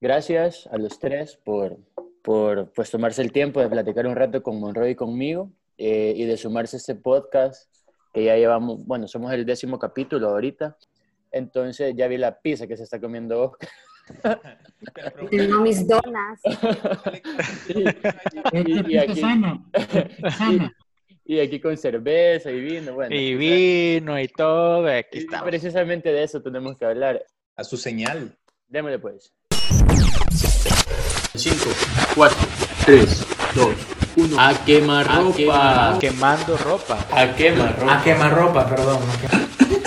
Gracias a los tres por, por pues, tomarse el tiempo de platicar un rato con Monroy y conmigo eh, y de sumarse a este podcast que ya llevamos, bueno, somos el décimo capítulo ahorita. Entonces ya vi la pizza que se está comiendo Oscar. Tengo mis donas. y, aquí, y, aquí, con cerveza y vino. Bueno, y vino y todo. Aquí está. Precisamente de eso tenemos que hablar. A su señal. Démosle pues. 5, 4, 3, 2, 1. A quemar ropa. Quemando ropa. A quemar ropa. A quemar ropa, perdón.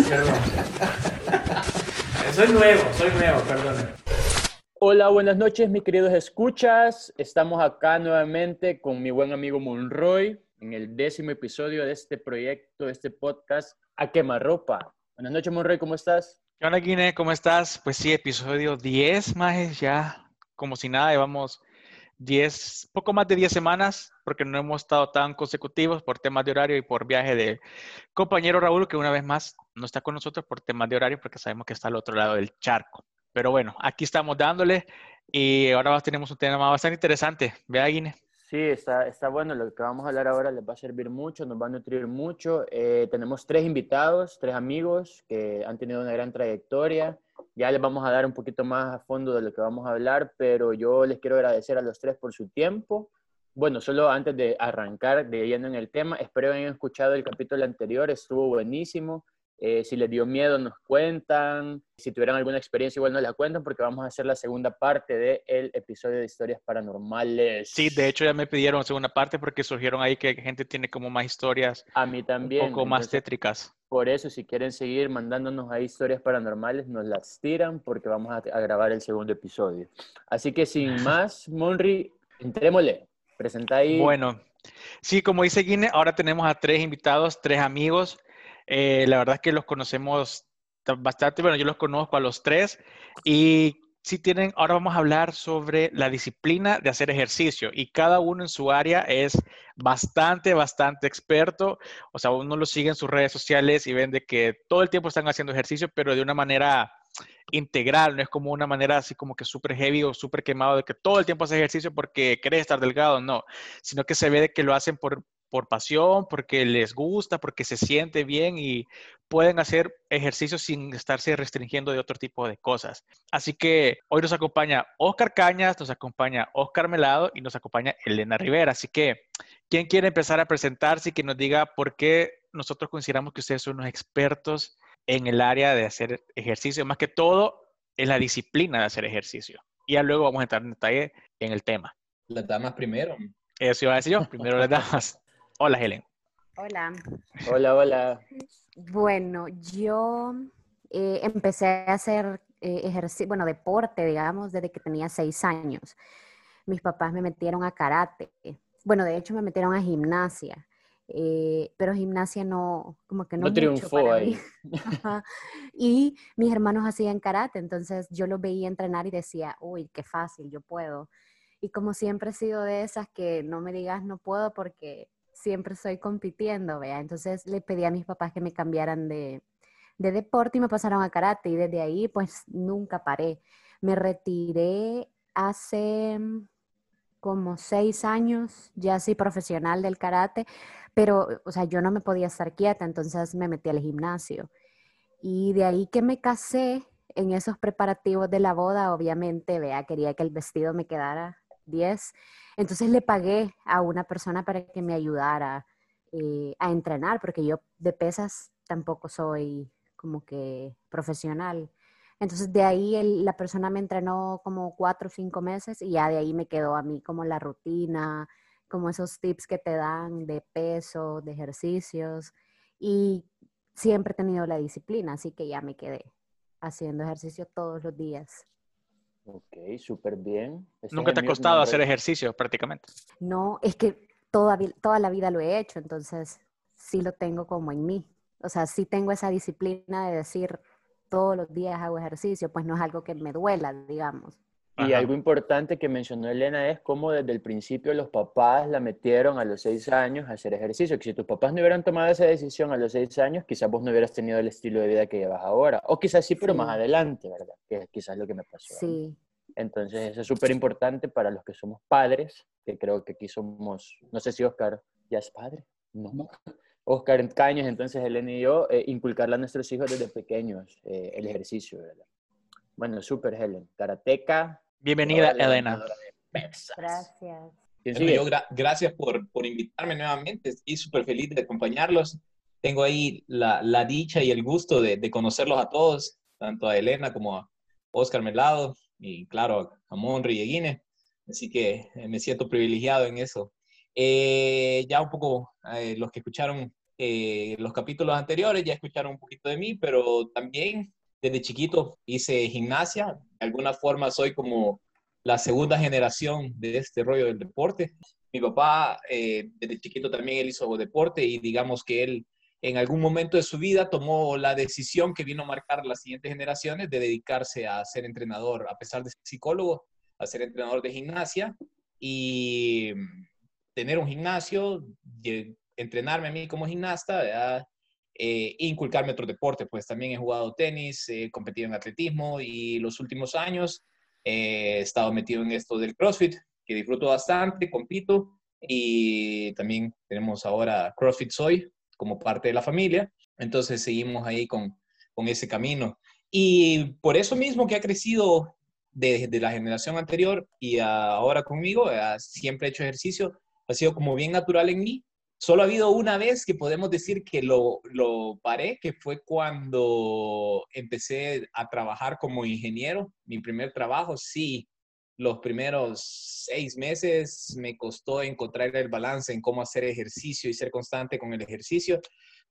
perdón. soy nuevo, soy nuevo, perdón. Hola, buenas noches, mis queridos escuchas. Estamos acá nuevamente con mi buen amigo Monroy en el décimo episodio de este proyecto, de este podcast, A Quemarropa. Buenas noches, Monroy, ¿cómo estás? ¿Qué onda, Guine? ¿Cómo estás? Pues sí, episodio 10, más ya como si nada, llevamos 10, poco más de 10 semanas, porque no hemos estado tan consecutivos por temas de horario y por viaje de compañero Raúl, que una vez más no está con nosotros por temas de horario, porque sabemos que está al otro lado del charco. Pero bueno, aquí estamos dándole y ahora tenemos un tema bastante interesante. Vea, Guine. Sí, está, está bueno. Lo que vamos a hablar ahora les va a servir mucho, nos va a nutrir mucho. Eh, tenemos tres invitados, tres amigos que han tenido una gran trayectoria. Ya les vamos a dar un poquito más a fondo de lo que vamos a hablar, pero yo les quiero agradecer a los tres por su tiempo. Bueno, solo antes de arrancar de lleno en el tema, espero hayan escuchado el capítulo anterior, estuvo buenísimo. Eh, si les dio miedo, nos cuentan. Si tuvieran alguna experiencia, igual nos la cuentan porque vamos a hacer la segunda parte del episodio de historias paranormales. Sí, de hecho ya me pidieron segunda parte porque surgieron ahí que gente tiene como más historias. A mí también. Un poco más tétricas. Por eso, si quieren seguir mandándonos ahí historias paranormales, nos las tiran porque vamos a, a grabar el segundo episodio. Así que sin más, Monri, entrémosle. Presenta ahí. Bueno, sí, como dice Guine, ahora tenemos a tres invitados, tres amigos eh, la verdad es que los conocemos bastante, bueno, yo los conozco a los tres y si tienen, ahora vamos a hablar sobre la disciplina de hacer ejercicio y cada uno en su área es bastante, bastante experto. O sea, uno lo sigue en sus redes sociales y ven de que todo el tiempo están haciendo ejercicio, pero de una manera integral, no es como una manera así como que súper heavy o súper quemado de que todo el tiempo hace ejercicio porque querés estar delgado, no, sino que se ve de que lo hacen por, por pasión, porque les gusta, porque se siente bien y pueden hacer ejercicios sin estarse restringiendo de otro tipo de cosas. Así que hoy nos acompaña Oscar Cañas, nos acompaña Oscar Melado y nos acompaña Elena Rivera. Así que, ¿quién quiere empezar a presentarse y que nos diga por qué nosotros consideramos que ustedes son unos expertos en el área de hacer ejercicio, más que todo en la disciplina de hacer ejercicio? Y ya luego vamos a entrar en detalle en el tema. Las damas primero. Eso iba a decir yo, primero las damas. Hola, Helen. Hola. Hola, hola. Bueno, yo eh, empecé a hacer eh, ejercicio, bueno, deporte, digamos, desde que tenía seis años. Mis papás me metieron a karate. Bueno, de hecho me metieron a gimnasia. Eh, pero gimnasia no, como que no. No triunfó ahí. y mis hermanos hacían karate, entonces yo los veía entrenar y decía, uy, qué fácil, yo puedo. Y como siempre he sido de esas que no me digas no puedo porque siempre estoy compitiendo, vea. Entonces le pedí a mis papás que me cambiaran de, de deporte y me pasaron a karate y desde ahí pues nunca paré. Me retiré hace mm, como seis años, ya así profesional del karate, pero, o sea, yo no me podía estar quieta, entonces me metí al gimnasio. Y de ahí que me casé en esos preparativos de la boda, obviamente, vea, quería que el vestido me quedara 10. Entonces le pagué a una persona para que me ayudara eh, a entrenar, porque yo de pesas tampoco soy como que profesional. Entonces de ahí la persona me entrenó como cuatro o cinco meses y ya de ahí me quedó a mí como la rutina, como esos tips que te dan de peso, de ejercicios. Y siempre he tenido la disciplina, así que ya me quedé haciendo ejercicio todos los días. Ok, súper bien. ¿Nunca te ha costado hacer ejercicio prácticamente? No, es que toda, toda la vida lo he hecho, entonces sí lo tengo como en mí. O sea, sí tengo esa disciplina de decir todos los días hago ejercicio, pues no es algo que me duela, digamos. Y algo importante que mencionó Elena es cómo desde el principio los papás la metieron a los seis años a hacer ejercicio. Que si tus papás no hubieran tomado esa decisión a los seis años, quizás vos no hubieras tenido el estilo de vida que llevas ahora. O quizás sí, pero más adelante, ¿verdad? Que es quizás lo que me pasó. Sí. Entonces, eso es súper importante para los que somos padres, que creo que aquí somos, no sé si Oscar ya es padre, no. Oscar Caños, entonces Elena y yo, eh, inculcarle a nuestros hijos desde pequeños eh, el ejercicio, ¿verdad? Bueno, súper Helen, karateca. Bienvenida, Elena. Gracias. Yo gracias por, por, invitarme nuevamente. Estoy súper feliz de acompañarlos. Tengo ahí la, la dicha y el gusto de, de, conocerlos a todos, tanto a Elena como a Oscar Melado y claro, a Monri y a Guine. Así que eh, me siento privilegiado en eso. Eh, ya un poco eh, los que escucharon los capítulos anteriores ya escucharon un poquito de mí, pero también desde chiquito hice gimnasia. De alguna forma soy como la segunda generación de este rollo del deporte. Mi papá eh, desde chiquito también él hizo deporte y digamos que él en algún momento de su vida tomó la decisión que vino a marcar las siguientes generaciones de dedicarse a ser entrenador, a pesar de ser psicólogo, a ser entrenador de gimnasia y tener un gimnasio, entrenarme a mí como gimnasta, eh, inculcarme otro deporte, pues también he jugado tenis, he competido en atletismo y los últimos años he estado metido en esto del CrossFit, que disfruto bastante, compito y también tenemos ahora CrossFit Soy como parte de la familia. Entonces seguimos ahí con, con ese camino. Y por eso mismo que ha crecido desde la generación anterior y ahora conmigo, eh, siempre he hecho ejercicio, ha sido como bien natural en mí Solo ha habido una vez que podemos decir que lo, lo, paré, que fue cuando empecé a trabajar como ingeniero. Mi primer trabajo, sí, los primeros seis meses me costó encontrar el balance en cómo hacer ejercicio y ser constante con el ejercicio,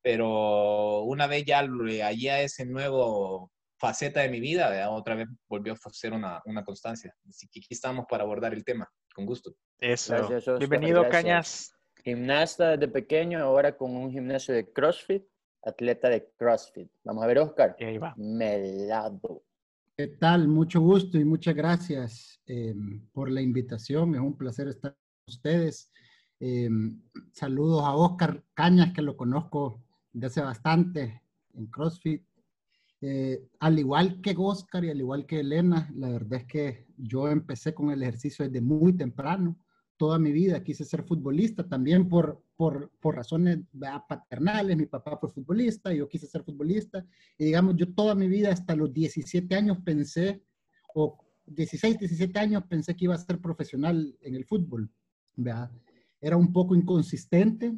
pero una vez ya allá ese nuevo faceta de mi vida, otra vez volvió a ser una, una, constancia. Así que aquí estamos para abordar el tema, con gusto. Eso. Bienvenido, Cañas. Gimnasta desde pequeño, ahora con un gimnasio de CrossFit, atleta de CrossFit. Vamos a ver, Oscar. ahí va. Melado. ¿Qué tal? Mucho gusto y muchas gracias em, por la invitación. Es un placer estar con ustedes. Em, saludos a Oscar Cañas, que lo conozco desde hace bastante en CrossFit. Eh, al igual que Oscar y al igual que Elena, la verdad es que yo empecé con el ejercicio desde muy temprano toda mi vida quise ser futbolista, también por, por, por razones paternales, mi papá fue futbolista, yo quise ser futbolista, y digamos, yo toda mi vida hasta los 17 años pensé, o 16, 17 años pensé que iba a ser profesional en el fútbol, ¿verdad? Era un poco inconsistente,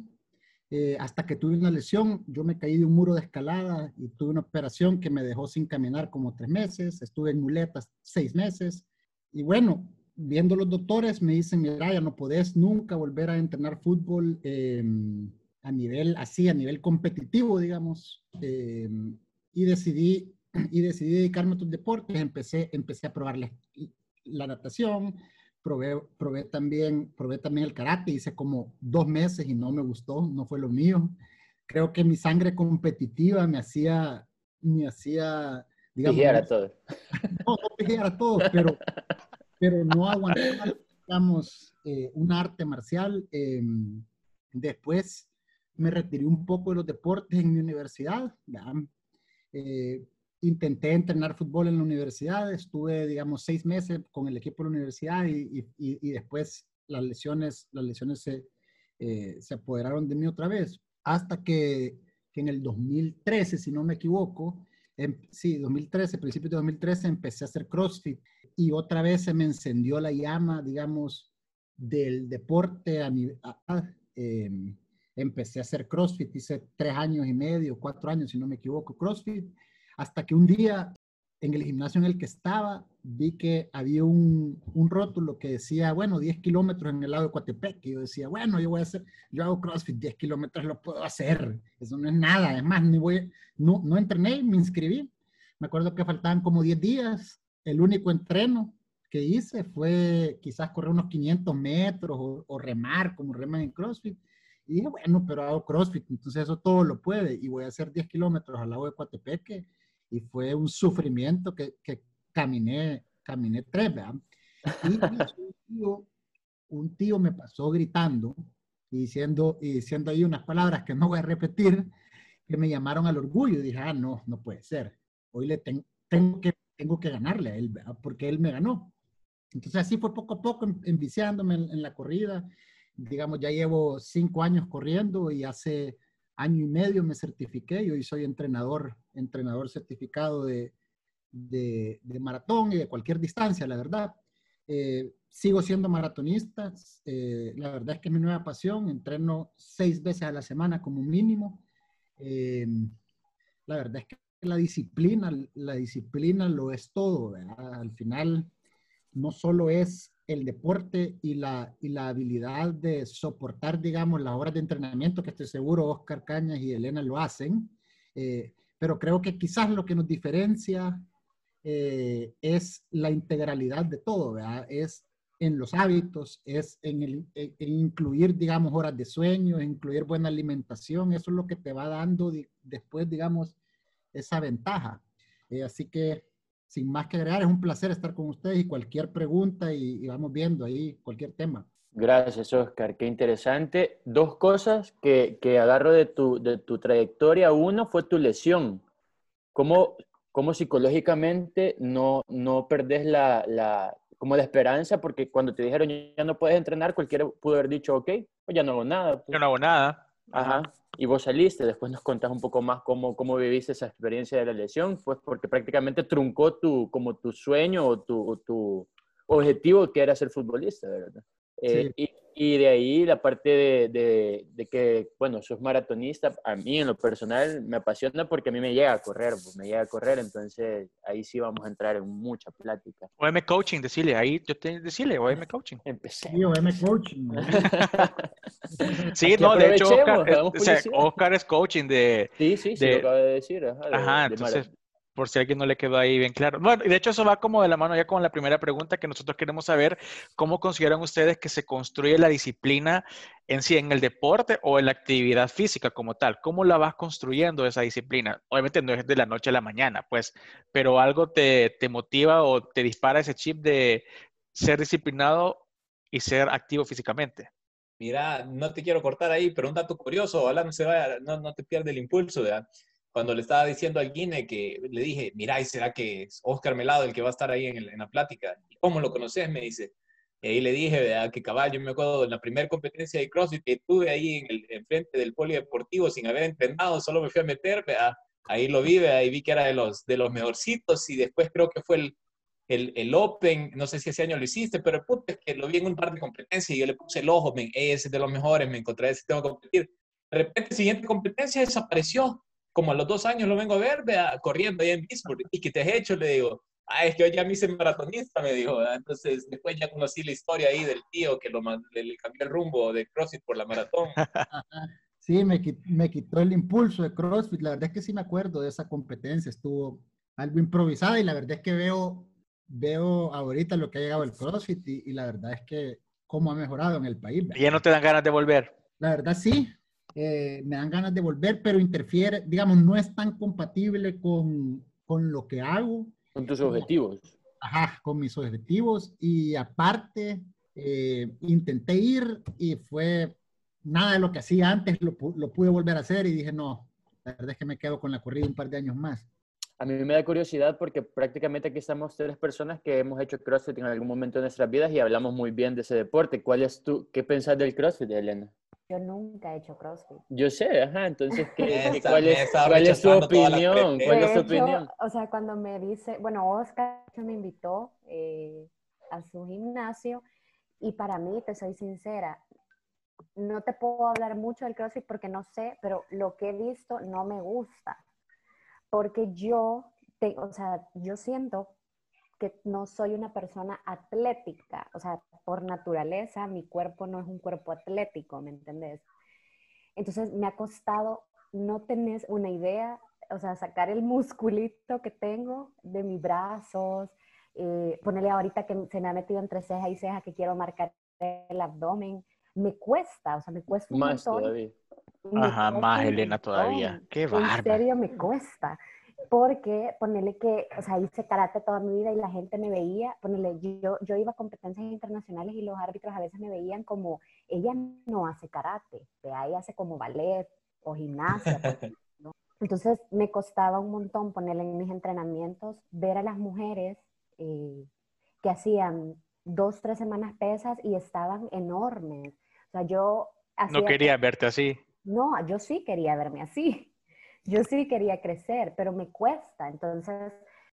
eh, hasta que tuve una lesión, yo me caí de un muro de escalada y tuve una operación que me dejó sin caminar como tres meses, estuve en muletas seis meses, y bueno, viendo los doctores me dicen, mira, ya no podés nunca volver a entrenar fútbol em, a nivel así, a nivel competitivo, digamos. Em, y decidí, y decidí dedicarme a otros deportes. Empecé, empecé a probar la, la natación, probé, probé, también, probé también el karate, hice como dos meses y no me gustó, no fue lo mío. Creo que mi sangre competitiva me hacía, me hacía, digamos... a todo. No, no a todo, pero pero no aguantar, digamos, eh, un arte marcial. Em, después me retiré un poco de los deportes en mi universidad. Eh, intenté entrenar fútbol en la universidad, estuve, digamos, seis meses con el equipo de la universidad y, y, después las lesiones, las lesiones se, eh, se, apoderaron de mí otra vez, hasta que, que, en el 2013, si no me equivoco, en, sí, 2013, principios de 2013, empecé a hacer CrossFit y otra vez se me encendió la llama, digamos, del deporte a mi... Em, empecé a hacer CrossFit, hice tres años y medio, cuatro años, si no me equivoco, CrossFit, hasta que un día en el gimnasio en el que estaba, vi que había un, un rótulo que decía, bueno, 10 kilómetros en el lado de Coatepec. Y yo decía, bueno, yo voy a hacer, yo hago CrossFit, 10 kilómetros lo puedo hacer. Eso no es nada. Además, ni voy, no, no entrené, me inscribí. Me acuerdo que faltaban como 10 días el único entreno que hice fue quizás correr unos 500 metros o, remar como reman en CrossFit. Y dije, bueno, pero hago CrossFit, entonces eso todo lo puede. Y voy a hacer 10 kilómetros al lado de Coatepeque. Y fue un sufrimiento que, que caminé, caminé tres, ¿verdad? Y un tío, un tío me pasó gritando y diciendo, y diciendo ahí unas palabras que no voy a repetir, que me llamaron al orgullo. Y dije, ah, no, no puede ser. Hoy le tengo que tengo que ganarle a él, porque él me ganó. Entonces así fue poco a poco enviciándome en, en la corrida. Digamos, ya llevo cinco años corriendo y hace año y medio me certifiqué y hoy soy entrenador, entrenador certificado de, de, de maratón y de cualquier distancia, la verdad. Eh, sigo siendo maratonista, eh, la verdad es que es mi nueva pasión, entreno seis veces a la semana como mínimo. Eh, la verdad es que la disciplina, la disciplina lo es todo, ¿verdad? Al final no solo es el deporte y la, y la habilidad de soportar, digamos, las horas de entrenamiento, que estoy seguro Oscar Cañas y Elena lo hacen, eh, pero creo que quizás lo que nos diferencia eh, es la integralidad de todo, ¿verdad? Es en los hábitos, es en, el, incluir, digamos, horas de sueño, incluir buena alimentación, eso es lo que te va dando después, digamos, esa ventaja. Eh, así que sin más que agregar, es un placer estar con ustedes y cualquier pregunta y, vamos viendo ahí cualquier tema. Gracias, Oscar. Qué interesante. Dos cosas que, que agarro de tu, de tu, trayectoria. Uno fue tu lesión. ¿Cómo, cómo psicológicamente no, no perdés la, la, como la esperanza? Porque cuando te dijeron ya no puedes entrenar, cualquiera pudo haber dicho, ok, pues ya no hago nada. Pues. Yo no hago nada. Ajá y vos saliste, después nos contás un poco más cómo, cómo viviste esa experiencia de la lesión, pues porque prácticamente truncó tu, como tu sueño o tu, tu objetivo que era ser futbolista, ¿verdad? Eh, y, y, de ahí la parte de, de, de, que, bueno, sos maratonista, a mí en lo personal me apasiona porque a mí me llega a correr, pues me llega a correr, entonces ahí sí vamos a entrar en mucha plática. OM Coaching, decirle, ahí yo te decirle, OM Coaching. Empecé. Sí, OM Coaching. sí, no, de hecho, Oscar, o sea, Oscar, es coaching de... Sí, sí, sí, lo acabo de decir. Ajá, de, ajá entonces por si alguien no le quedó ahí bien claro. Bueno, de hecho eso va como de la mano ya con la primera pregunta que nosotros queremos saber, ¿cómo consideran ustedes que se construye la disciplina en sí, en el deporte o en la actividad física como tal? ¿Cómo la vas construyendo esa disciplina? Obviamente no es de la noche a la mañana, pues, pero algo te, te motiva o te dispara ese chip de ser disciplinado y ser activo físicamente. Mira, no te quiero cortar ahí, pero un dato curioso, ojalá no se vaya, no, no te pierda el impulso, ¿verdad? Cuando le estaba diciendo al Guine que le dije, mira, ¿y será que es Oscar Melado el que va a estar ahí en, en la plática? ¿Cómo lo conoces? Me dice. Y ahí le dije, ¿verdad? que caballo, yo me acuerdo en la primera competencia de CrossFit que estuve ahí en el enfrente del polideportivo sin haber entrenado, solo me fui a meter, ¿verdad? ahí lo vi, ahí vi que era de los, de los mejorcitos y después creo que fue el, el, el, Open, no sé si ese año lo hiciste, pero el punto es que lo vi en un par de competencias y yo le puse el ojo, ese es de los mejores, me encontré ese, tengo que competir. De repente, siguiente competencia desapareció como a los dos años lo vengo a ver, vea, corriendo ahí en Pittsburgh. ¿Y qué te has hecho? Le digo, ah, es que hoy ya me hice maratonista, me dijo. Entonces, después ya conocí la historia ahí del tío que lo, le, le cambió el rumbo de CrossFit por la maratón. Sí, me, me quitó el impulso de CrossFit. La verdad es que sí me acuerdo de esa competencia. Estuvo algo improvisada y la verdad es que veo, veo ahorita lo que ha llegado el CrossFit y, y la verdad es que cómo ha mejorado en el país. ¿Y ya no te dan ganas de volver? La verdad sí, eh, me dan ganas de volver, pero interfiere, digamos, no es tan compatible con, con lo que hago. Con tus objetivos. Ajá, con mis objetivos. Y aparte, eh, intenté ir y fue nada de lo que hacía antes, lo, lo, pude volver a hacer y dije, no, la verdad es que me quedo con la corrida un par de años más. A mí me da curiosidad porque prácticamente aquí estamos tres personas que hemos hecho CrossFit en algún momento de nuestras vidas y hablamos muy bien de ese deporte. ¿Cuál es tu, qué pensás del CrossFit, Elena? Yo nunca he hecho CrossFit. Yo sé, ajá, entonces, ¿qué, cuál, es, ¿cuál es, tu opinión? ¿Cuál es tu opinión? O sea, cuando me dice, bueno, Oscar me invitó eh, a su gimnasio y para mí, te soy sincera, no te puedo hablar mucho del CrossFit porque no sé, pero lo que he visto no me gusta. Porque yo, te, o sea, yo siento que no soy una persona atlética, o sea, por naturaleza mi cuerpo no es un cuerpo atlético, ¿me entendés? Entonces me ha costado, no tenés una idea, o sea, sacar el musculito que tengo de mis brazos, eh, ponerle ahorita que se me ha metido entre ceja y ceja que quiero marcar el abdomen, me cuesta, o sea, me cuesta un más Todavía. Ajá, más Elena todavía. Qué bárbaro. En serio me cuesta porque ponerle que, o sea, hice karate toda mi vida y la gente me veía, ponerle, yo, yo iba a competencias internacionales y los árbitros a veces me veían como, ella no hace karate, ella hace como ballet o gimnasia. Entonces me costaba un montón ponerle en mis entrenamientos, ver a las mujeres eh, que hacían dos, tres semanas pesas y estaban enormes. O sea, yo... no quería verte así. No, yo sí quería verme así. Yo sí quería crecer, pero me cuesta. Entonces,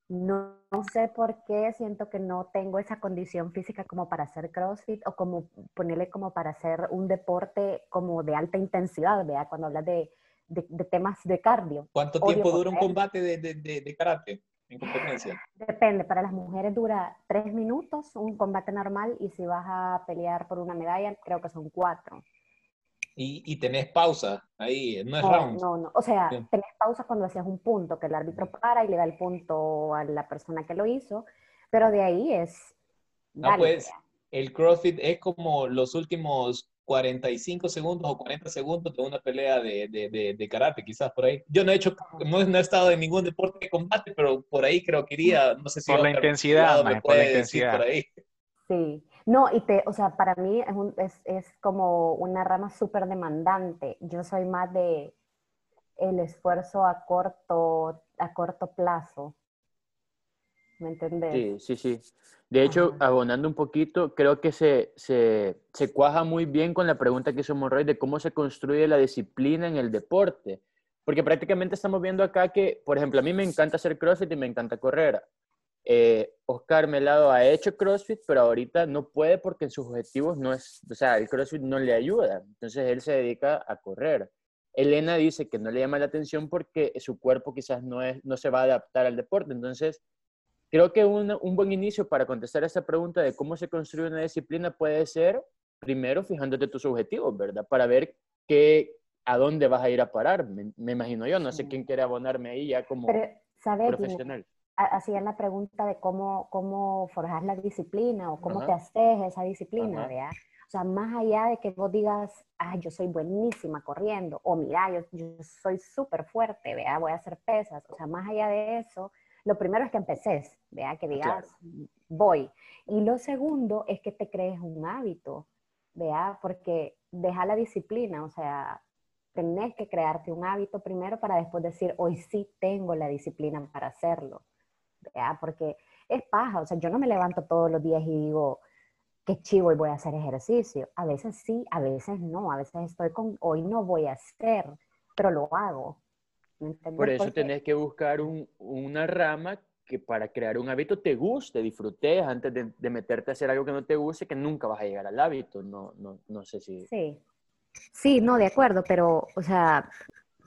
no, sé por qué siento que no tengo esa condición física como para hacer CrossFit o como ponerle como para hacer un deporte como de alta intensidad, ¿verdad? Cuando hablas de, temas de cardio. ¿Cuánto tiempo dura un combate de, de karate? en competencia? Depende, para las mujeres dura tres minutos un combate normal y si vas a pelear por una medalla, creo que son cuatro. Y, y tenés pausa ahí, no es round. No, no, o sea, tenés pausa cuando hacías un punto, que el árbitro para y le da el punto a la persona que lo hizo, pero de ahí es... Ah, pues, el CrossFit es como los últimos 45 segundos o 40 segundos de una pelea de, de, de, karate, quizás por ahí. Yo no he hecho, no, he estado en ningún deporte de combate, pero por ahí creo que iría, no sé si... Por la intensidad, me por la intensidad. Por ahí. Sí, no, y te, o sea, para mí es, un, es, es como una rama súper demandante. Yo soy más de el esfuerzo a corto, a corto plazo. ¿Me entendés? Sí, sí, sí. De hecho, abonando un poquito, creo que se, se, se, cuaja muy bien con la pregunta que hizo Monroy de cómo se construye la disciplina en el deporte. Porque prácticamente estamos viendo acá que, por ejemplo, a mí me encanta hacer CrossFit y me encanta correr. Eh, Oscar Melado ha hecho CrossFit, pero ahorita no puede porque en sus objetivos no es, o sea, el CrossFit no le ayuda. Entonces él se dedica a correr. Elena dice que no le llama la atención porque su cuerpo quizás no, es, no se va a adaptar al deporte. Entonces, Creo que un, un buen inicio para contestar esta pregunta de cómo se construye una disciplina puede ser, primero, fijándote tus objetivos, ¿verdad? Para ver qué, a dónde vas a ir a parar, me, imagino yo. No sé quién quiere abonarme ahí ya como profesional. Hacían la pregunta de cómo, cómo forjar la disciplina o cómo te haces esa disciplina, ¿verdad? O sea, más allá de que vos digas, ah, yo soy buenísima corriendo, o mira, yo, yo soy súper fuerte, vea, voy a hacer pesas. O sea, más allá de eso, lo primero es que empeces, vea, que digas, voy. Y lo segundo es que te crees un hábito, vea, porque deja la disciplina, o sea, tenés que crearte un hábito primero para después decir, hoy sí tengo la disciplina para hacerlo, vea, porque es paja, o sea, yo no me levanto todos los días y digo, qué chivo y voy a hacer ejercicio. A veces sí, a veces no, a veces estoy con, hoy no voy a hacer, pero lo hago. Por eso tenés que buscar una rama que para crear un hábito te guste, disfrutes antes de, meterte a hacer algo que no te guste, que nunca vas a llegar al hábito. No, no, no sé si... Sí. sí, no, de acuerdo, pero, o sea,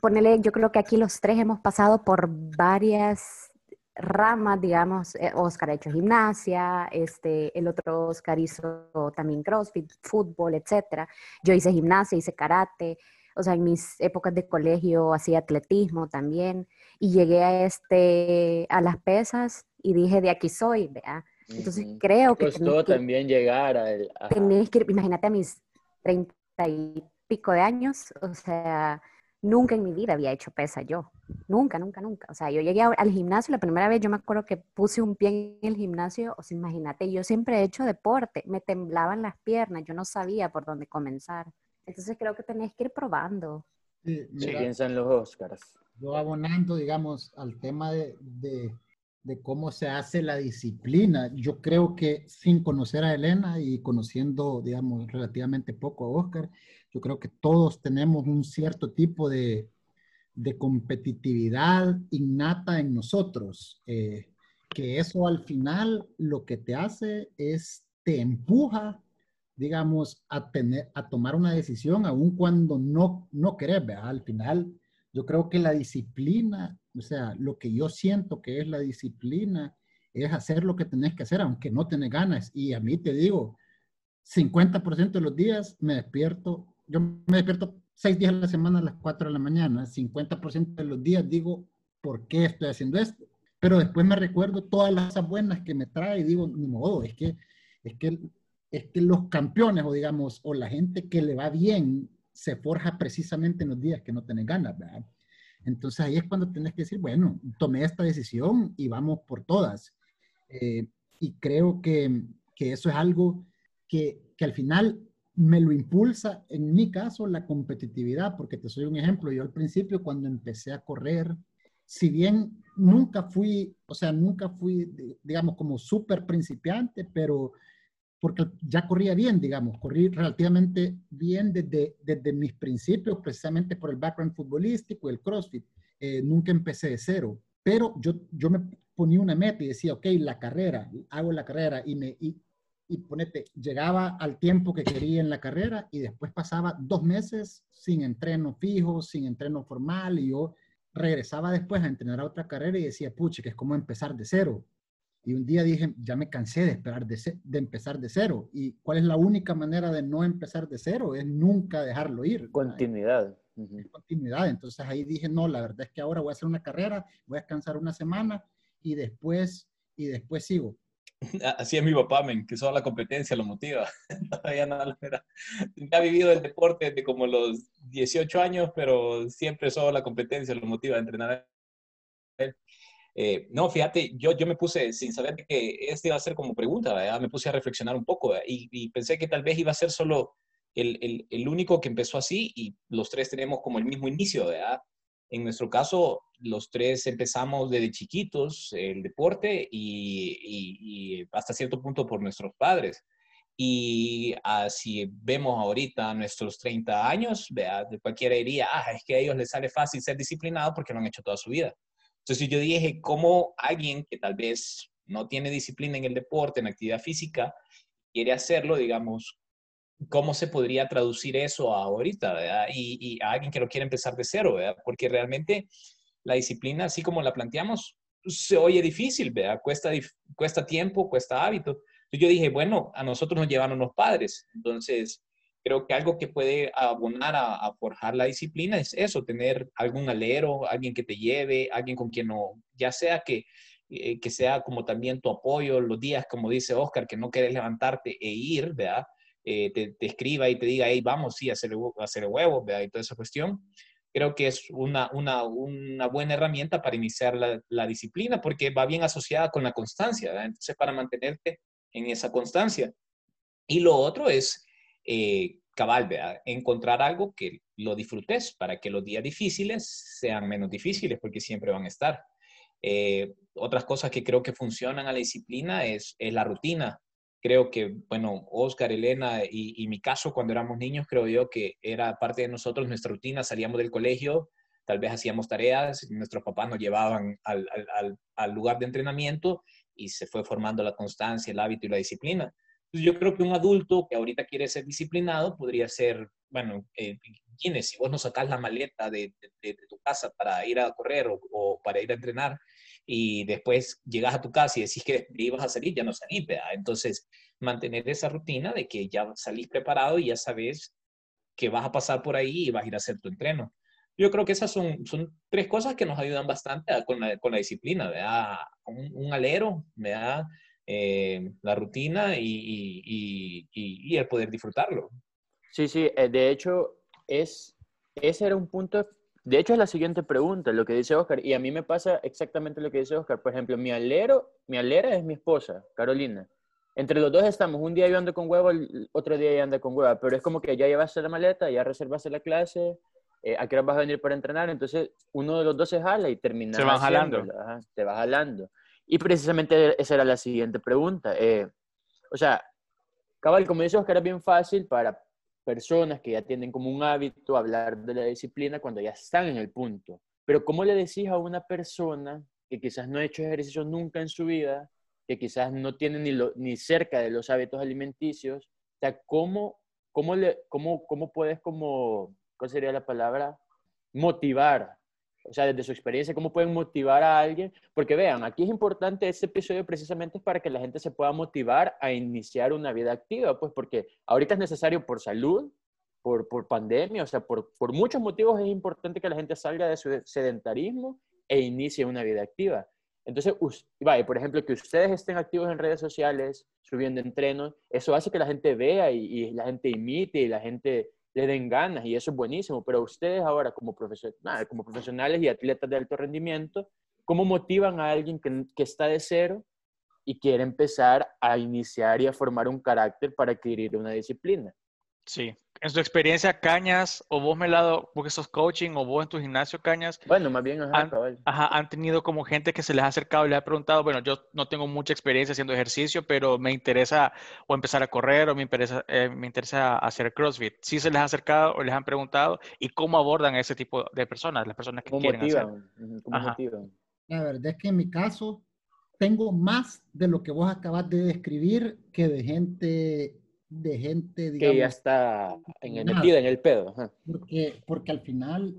ponele, yo creo que aquí los tres hemos pasado por varias ramas, digamos, eh, Oscar ha hecho gimnasia, este, el otro Oscar hizo también CrossFit, fútbol, etcétera. Yo hice gimnasia, hice karate, o sea, en mis épocas de colegio hacía atletismo también y llegué a, este, a las pesas y dije, de aquí soy, ¿vea? Entonces creo que... Costó también llegar a... Tenés que, imagínate a mis treinta y pico de años, o sea, nunca en mi vida había hecho pesa yo, nunca, nunca, nunca. O sea, yo llegué al gimnasio la primera vez, yo me acuerdo que puse un pie en el gimnasio, o sea, imagínate, yo siempre he hecho deporte, me temblaban las piernas, yo no sabía por dónde comenzar. Entonces creo que tenés que ir probando. Sí, piensan los Oscars. Yo abonando, digamos, al tema de, de, cómo se hace la disciplina, yo creo que sin conocer a Elena y conociendo, digamos, relativamente poco a Oscar, yo creo que todos tenemos un cierto tipo de, de competitividad innata en nosotros, eh, que eso al final lo que te hace es te empuja digamos, a, tener, a tomar una decisión, aun cuando no, no querés, ¿verdad? Al final, yo creo que la disciplina, o sea, lo que yo siento que es la disciplina, es hacer lo que tenés que hacer, aunque no tenés ganas. Y a mí te digo, 50% de los días me despierto, yo me despierto seis días a la semana a las 4 de la mañana, 50% de los días digo, ¿por qué estoy haciendo esto? Pero después me recuerdo todas las buenas que me trae y digo, ni modo, es que, es que es que los campeones o digamos, o la gente que le va bien, se forja precisamente en los días que no tenés ganas, ¿verdad? Entonces ahí es cuando tenés que decir, bueno, tomé esta decisión y vamos por todas. Eh, y creo que, que, eso es algo que, que, al final me lo impulsa, en mi caso, la competitividad, porque te soy un ejemplo, yo al principio cuando empecé a correr, si bien nunca fui, o sea, nunca fui, digamos, como súper principiante, pero porque ya corría bien, digamos, corrí relativamente bien desde, desde mis principios, precisamente por el background futbolístico el CrossFit. Eh, nunca empecé de cero, pero yo, yo me ponía una meta y decía, ok, la carrera, hago la carrera y me... Y, y ponete, llegaba al tiempo que quería en la carrera y después pasaba dos meses sin entreno fijo, sin entreno formal y yo regresaba después a entrenar a otra carrera y decía, puche, que es como empezar de cero. Y un día dije, ya me cansé de, esperar de, de, empezar de cero. ¿Y cuál es la única manera de no empezar de cero? Es nunca dejarlo ir. Continuidad. Continuidad. Entonces ahí dije, no, la verdad es que ahora voy a hacer una carrera, voy a descansar una semana y después, y después sigo. Así es mi papá, men, que solo la competencia lo motiva. ya, ha vivido el deporte desde como los 18 años, pero siempre solo la competencia lo motiva a entrenar. Eh, no, fíjate, yo, yo me puse, sin saber que este iba a ser como pregunta, ¿verdad? me puse a reflexionar un poco y, y, pensé que tal vez iba a ser solo el, el, el, único que empezó así y los tres tenemos como el mismo inicio, ¿verdad? En nuestro caso, los tres empezamos desde chiquitos el deporte y, hasta cierto punto por nuestros padres. Y así vemos ahorita nuestros 30 años, vea, cualquiera diría, ah, es que a ellos les sale fácil ser disciplinado porque lo han hecho toda su vida. Entonces yo dije, ¿cómo alguien que tal vez no tiene disciplina en el deporte, en actividad física, quiere hacerlo, digamos, cómo se podría traducir eso ahorita, ¿verdad? Y, a alguien que lo quiere empezar de cero, ¿verdad? Porque realmente la disciplina, así como la planteamos, se oye difícil, ¿verdad? Cuesta, cuesta tiempo, cuesta hábito. Entonces yo dije, bueno, a nosotros nos llevaron los padres, entonces creo que algo que puede abonar a, forjar la disciplina es eso, tener algún alero, alguien que te lleve, alguien con quien no, ya sea que, eh, que sea como también tu apoyo los días, como dice Oscar, que no quieres levantarte e ir, ¿verdad? Eh, te, escriba y te diga, hey, vamos, sí, hacer, hacer huevos. Y toda esa cuestión. Creo que es una, una, una buena herramienta para iniciar la, la, disciplina porque va bien asociada con la constancia. Entonces, para mantenerte en esa constancia. Y lo otro es, eh, cabal, ¿verdad? Encontrar algo que lo disfrutes para que los días difíciles sean menos difíciles porque siempre van a estar. Eh, otras cosas que creo que funcionan a la disciplina es, es la rutina creo que, bueno, Oscar, Elena y, mi caso cuando éramos niños, creo yo que era parte de nosotros, nuestra rutina, salíamos del colegio, tal vez hacíamos tareas, nuestros papás nos llevaban al, al, al, lugar de entrenamiento y se fue formando la constancia, el hábito y la disciplina. Yo creo que un adulto que ahorita quiere ser disciplinado podría ser, bueno, eh, si vos no sacás la maleta de, de, tu casa para ir a correr o, o para ir a entrenar, y después llegas a tu casa y decís que ibas a salir, ya no salís, ¿verdad? Entonces, mantener esa rutina de que ya salís preparado y ya sabes que vas a pasar por ahí y vas a ir a hacer tu entreno. Yo creo que esas son, son tres cosas que nos ayudan bastante con, la, con la disciplina, ¿verdad? Un, un alero, ¿verdad? Eh, la rutina y, y, y, y, el poder disfrutarlo. Sí, sí, eh, de hecho, es, ese era un punto de hecho, es la siguiente pregunta, lo que dice Oscar, y a mí me pasa exactamente lo que dice Oscar. Por ejemplo, mi alero, mi alera es mi esposa, Carolina. Entre los dos estamos, un día yo ando con huevo, el otro día ella anda con hueva, pero es como que ya llevaste la maleta, ya reservaste la clase, eh, a qué hora vas a venir para entrenar, entonces uno de los dos se jala y termina. Se van jalando. se va jalando. Y precisamente esa era la siguiente pregunta. Eh, o sea, cabal, como dice Oscar, es bien fácil para personas que ya tienen como un hábito hablar de la disciplina cuando ya están en el punto. Pero ¿cómo le decís a una persona que quizás no ha hecho ejercicio nunca en su vida, que quizás no tiene ni, ni cerca de los hábitos alimenticios? O ¿cómo, cómo, le, cómo, cómo puedes como, ¿cuál sería la palabra? Motivar o sea, desde su experiencia, cómo pueden motivar a alguien. Porque vean, aquí es importante este episodio precisamente para que la gente se pueda motivar a iniciar una vida activa, pues porque ahorita es necesario por salud, por, pandemia, o sea, por, muchos motivos es importante que la gente salga de su sedentarismo e inicie una vida activa. Entonces, vaya, por ejemplo, que ustedes estén activos en redes sociales, subiendo entrenos, eso hace que la gente vea y la gente imite y la gente le den ganas y eso es buenísimo, pero ustedes ahora como, como profesionales y atletas de alto rendimiento, ¿cómo motivan a alguien que, que, está de cero y quiere empezar a iniciar y a formar un carácter para adquirir una disciplina? Sí, en su experiencia, Cañas, o vos, Melado, porque sos coaching, o vos en tu gimnasio, Cañas. Bueno, más bien, ajá, han, ajá, han tenido como gente que se les ha acercado y les ha preguntado, bueno, yo no tengo mucha experiencia haciendo ejercicio, pero me interesa o empezar a correr o me interesa, eh, me interesa hacer CrossFit. ¿Sí se les ha acercado o les han preguntado? ¿Y cómo abordan a ese tipo de personas, las personas que quieren motivan? ¿Cómo motivan? La verdad es que en mi caso tengo más de lo que vos acabas de describir que de gente de gente, digamos, que ya está en, metida en el pedo. Porque, porque al final,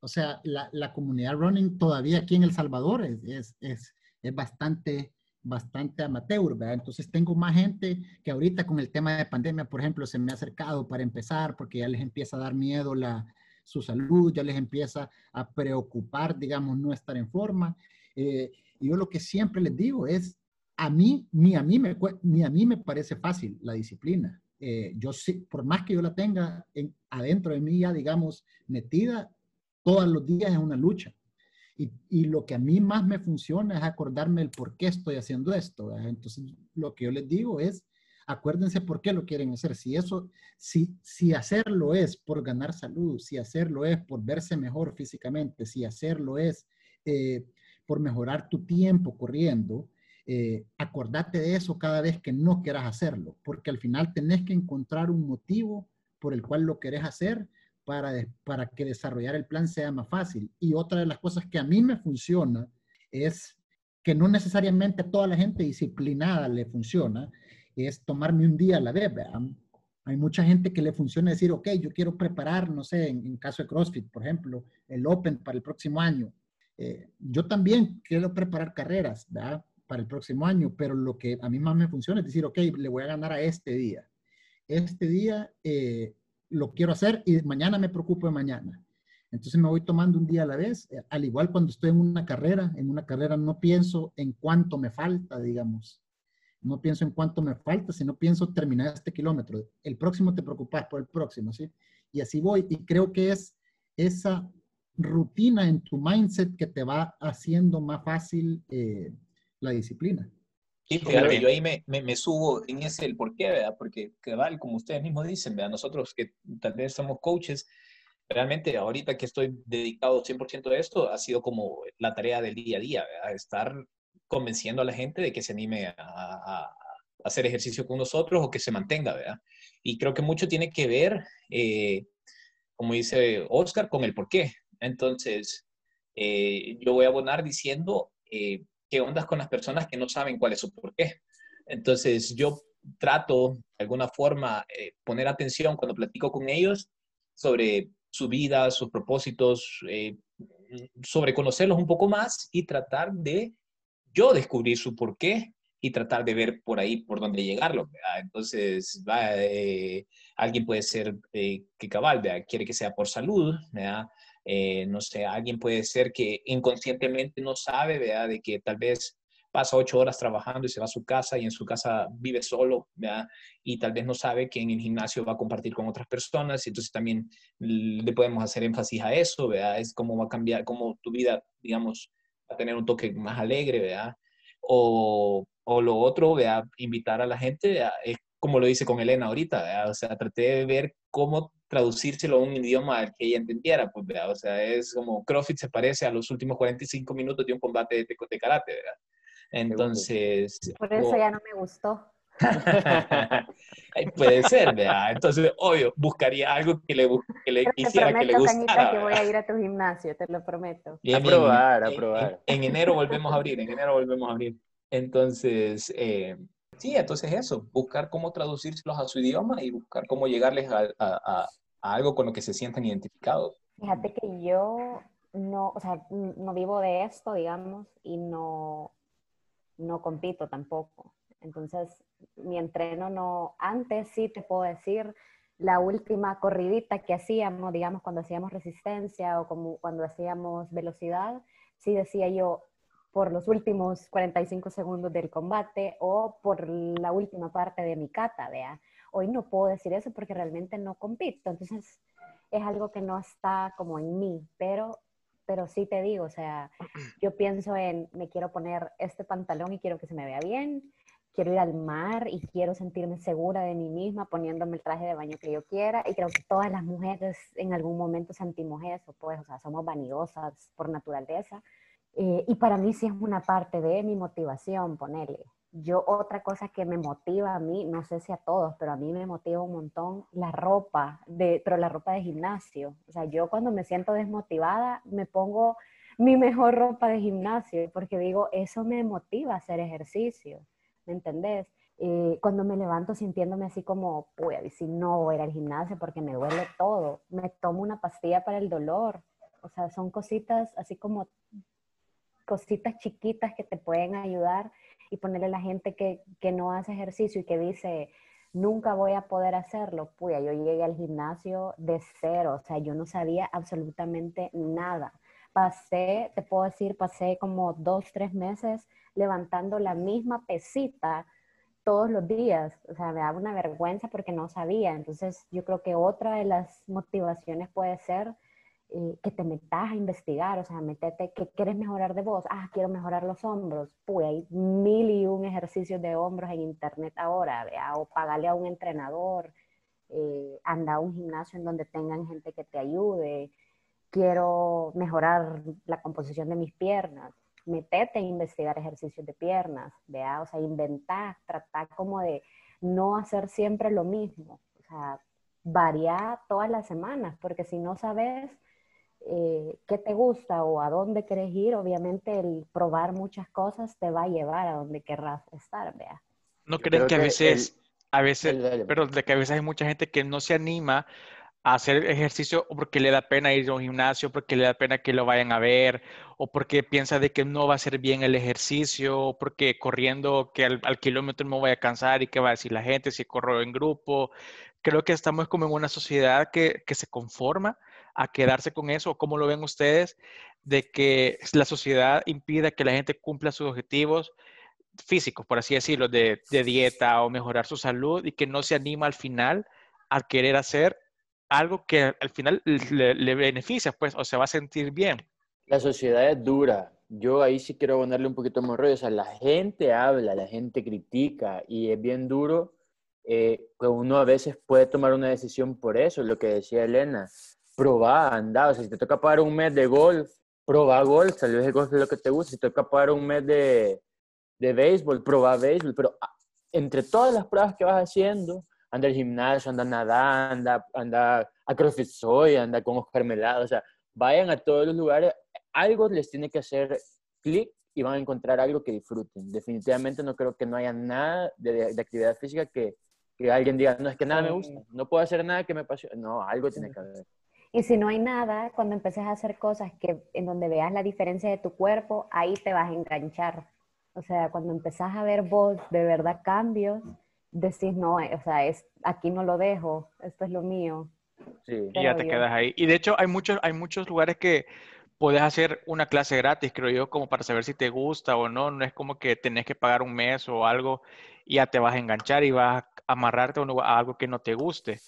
o sea, la, la, comunidad running todavía aquí en El Salvador es, es, es, es bastante, bastante amateur, ¿verdad? Entonces tengo más gente que ahorita con el tema de pandemia, por ejemplo, se me ha acercado para empezar porque ya les empieza a dar miedo la, su salud, ya les empieza a preocupar, digamos, no estar en forma. Eh, y yo lo que siempre les digo es, a mí, ni a mí me, ni a mí me parece fácil la disciplina. Eh, yo sí, por más que yo la tenga en, adentro de mí ya, digamos, metida, todos los días es una lucha. Y, y, lo que a mí más me funciona es acordarme el por qué estoy haciendo esto. Entonces, lo que yo les digo es, acuérdense por qué lo quieren hacer. Si eso, si, si hacerlo es por ganar salud, si hacerlo es por verse mejor físicamente, si hacerlo es eh, por mejorar tu tiempo corriendo, eh, acordate de eso cada vez que no quieras hacerlo, porque al final tenés que encontrar un motivo por el cual lo querés hacer para, para que desarrollar el plan sea más fácil. Y otra de las cosas que a mí me funciona es que no necesariamente toda la gente disciplinada le funciona, es tomarme un día a la vez. Hay mucha gente que le funciona decir, ok, yo quiero preparar, no sé, en, caso de CrossFit, por ejemplo, el Open para el próximo año. Eh, yo también quiero preparar carreras, ¿verdad? Para el próximo año, pero lo que a mí más me funciona es decir, ok, le voy a ganar a este día. Este día eh, lo quiero hacer y mañana me preocupo de mañana. Entonces me voy tomando un día a la vez, eh, al igual cuando estoy en una carrera, en una carrera no pienso en cuánto me falta, digamos. No pienso en cuánto me falta, sino pienso terminar este kilómetro. El próximo te preocupas por el próximo, ¿sí? Y así voy. Y creo que es esa rutina en tu mindset que te va haciendo más fácil eh, la disciplina. Sí, fíjate, yo ahí me, me, subo en ese el porqué, ¿verdad? Porque, cabal, como ustedes mismos dicen, ¿verdad? Nosotros que tal vez somos coaches, realmente ahorita que estoy dedicado 100% a esto, ha sido como la tarea del día a día, ¿verdad? Estar convenciendo a la gente de que se anime a, a, hacer ejercicio con nosotros o que se mantenga, ¿verdad? Y creo que mucho tiene que ver, eh, como dice Oscar, con el porqué. Entonces, eh, yo voy a abonar diciendo, eh, ondas con las personas que no saben cuál es su porqué. Entonces, yo trato de alguna forma eh, poner atención cuando platico con ellos sobre su vida, sus propósitos, eh, sobre conocerlos un poco más y tratar de yo descubrir su porqué y tratar de ver por ahí por dónde llegarlo. Entonces, va, eh, alguien puede ser que cabal, quiere que sea por salud, ¿verdad? Eh, no sé, alguien puede ser que inconscientemente no sabe, ¿verdad? De que tal vez pasa ocho horas trabajando y se va a su casa y en su casa vive solo, ¿verdad? Y tal vez no sabe que en el gimnasio va a compartir con otras personas, y entonces también le podemos hacer énfasis a eso, ¿verdad? Es cómo va a cambiar, cómo tu vida, digamos, va a tener un toque más alegre, ¿verdad? O, o lo otro, ¿verdad? Invitar a la gente, es como lo dice con Elena ahorita, ¿verdad? O sea, traté de ver cómo traducírselo a un idioma al que ella entendiera, pues, ¿verdad? O sea, es como CrossFit se parece a los últimos 45 minutos de un combate de, de karate, ¿verdad? Entonces... Por eso ya no me gustó. Puede ser, ¿verdad? Entonces, obvio, buscaría algo que le, que le quisiera que le gustara. que voy a ir a tu gimnasio, te lo prometo. a probar, a probar. En, enero volvemos a abrir, en enero volvemos a abrir. Entonces, eh, sí, entonces eso, buscar cómo traducírselos a su idioma y buscar cómo llegarles a, algo con lo que se sientan identificados. Fíjate que yo no, o sea, no vivo de esto, digamos, y no, no compito tampoco. Entonces, mi entreno no, antes sí te puedo decir, la última corridita que hacíamos, digamos, cuando hacíamos resistencia o como cuando hacíamos velocidad, sí decía yo, por los últimos 45 segundos del combate o por la última parte de mi kata, vea. Hoy no puedo decir eso porque realmente no compito, entonces es algo que no está como en mí, pero, pero sí te digo, o sea, yo pienso en, me quiero poner este pantalón y quiero que se me vea bien, quiero ir al mar y quiero sentirme segura de mí misma poniéndome el traje de baño que yo quiera. Y creo que todas las mujeres en algún momento sentimos eso, pues, o sea, somos vanidosas por naturaleza. Eh, y para mí sí es una parte de mi motivación, ponerle. Yo otra cosa que me motiva a mí, no sé si a todos, pero a mí me motiva un montón la ropa, de, pero la ropa de gimnasio. O sea, yo cuando me siento desmotivada me pongo mi mejor ropa de gimnasio porque digo, eso me motiva a hacer ejercicio. ¿me entendés? Cuando me levanto sintiéndome así como, pues, si no voy a al gimnasio porque me duele todo, me tomo una pastilla para el dolor. O sea, son cositas así como cositas chiquitas que te pueden ayudar y ponerle a la gente que, que no hace ejercicio y que dice, nunca voy a poder hacerlo. Pues yo llegué al gimnasio de cero, o sea, yo no sabía absolutamente nada. Pasé, te puedo decir, pasé como dos, tres meses levantando la misma pesita todos los días. O sea, me daba una vergüenza porque no sabía. Entonces, yo creo que otra de las motivaciones puede ser eh, que te metas a investigar, o sea, metete, ¿qué quieres mejorar de vos? Ah, quiero mejorar los hombros. Pues hay mil y un ejercicios de hombros en internet ahora, ¿vea? o pagarle a un entrenador, eh, anda a un gimnasio en donde tengan gente que te ayude. Quiero mejorar la composición de mis piernas metete a investigar ejercicios de piernas, vea, o sea, inventar, tratar como de no hacer siempre lo mismo, o sea, variar todas las semanas, porque si no sabes eh, qué te gusta o a dónde quieres ir, obviamente el probar muchas cosas te va a llevar a donde querrás estar, vea. ¿No creen que a veces, a veces, pero de que a veces hay mucha gente que no se anima hacer ejercicio porque le da pena ir a un gimnasio, porque le da pena que lo vayan a ver, o porque piensa de que no va a ser bien el ejercicio, o porque corriendo que al, kilómetro me voy a cansar y qué va a decir la gente si corro en grupo. Creo que estamos como en una sociedad que, que se conforma a quedarse con eso, ¿cómo lo ven ustedes? De que la sociedad impida que la gente cumpla sus objetivos físicos, por así decirlo, de, de dieta o mejorar su salud y que no se anima al final a querer hacer algo que al final le, beneficia, pues, o se va a sentir bien. La sociedad es dura. Yo ahí sí quiero ponerle un poquito más rollo. O sea, la gente habla, la gente critica y es bien duro eh, que uno a veces puede tomar una decisión por eso, lo que decía Elena. Probar, anda. O sea, si te toca pagar un mes de golf, proba golf. Tal vez el golf es lo que te gusta. Si te toca pagar un mes de, de béisbol, proba béisbol. Pero ah, entre todas las pruebas que vas haciendo, anda al gimnasio, anda nadando, anda, anda a CrossFit Soy, anda con Oscar Melado, o sea, vayan a todos los lugares, algo les tiene que hacer clic y van a encontrar algo que disfruten. Definitivamente no creo que no haya nada de, actividad física que, que, alguien diga, no, es que nada me gusta, no puedo hacer nada que me apasione. No, algo tiene que haber. Y si no hay nada, cuando empeces a hacer cosas que en donde veas la diferencia de tu cuerpo, ahí te vas a enganchar. O sea, cuando empezás a ver vos de verdad cambios, decís, no, o sea, es, aquí no lo dejo, esto es lo mío. Sí. Y ya te quedas ahí. Y de hecho hay muchos, hay muchos lugares que puedes hacer una clase gratis, creo yo, como para saber si te gusta o no. No es como que tenés que pagar un mes o algo y ya te vas a enganchar y vas a amarrarte a algo que no te guste.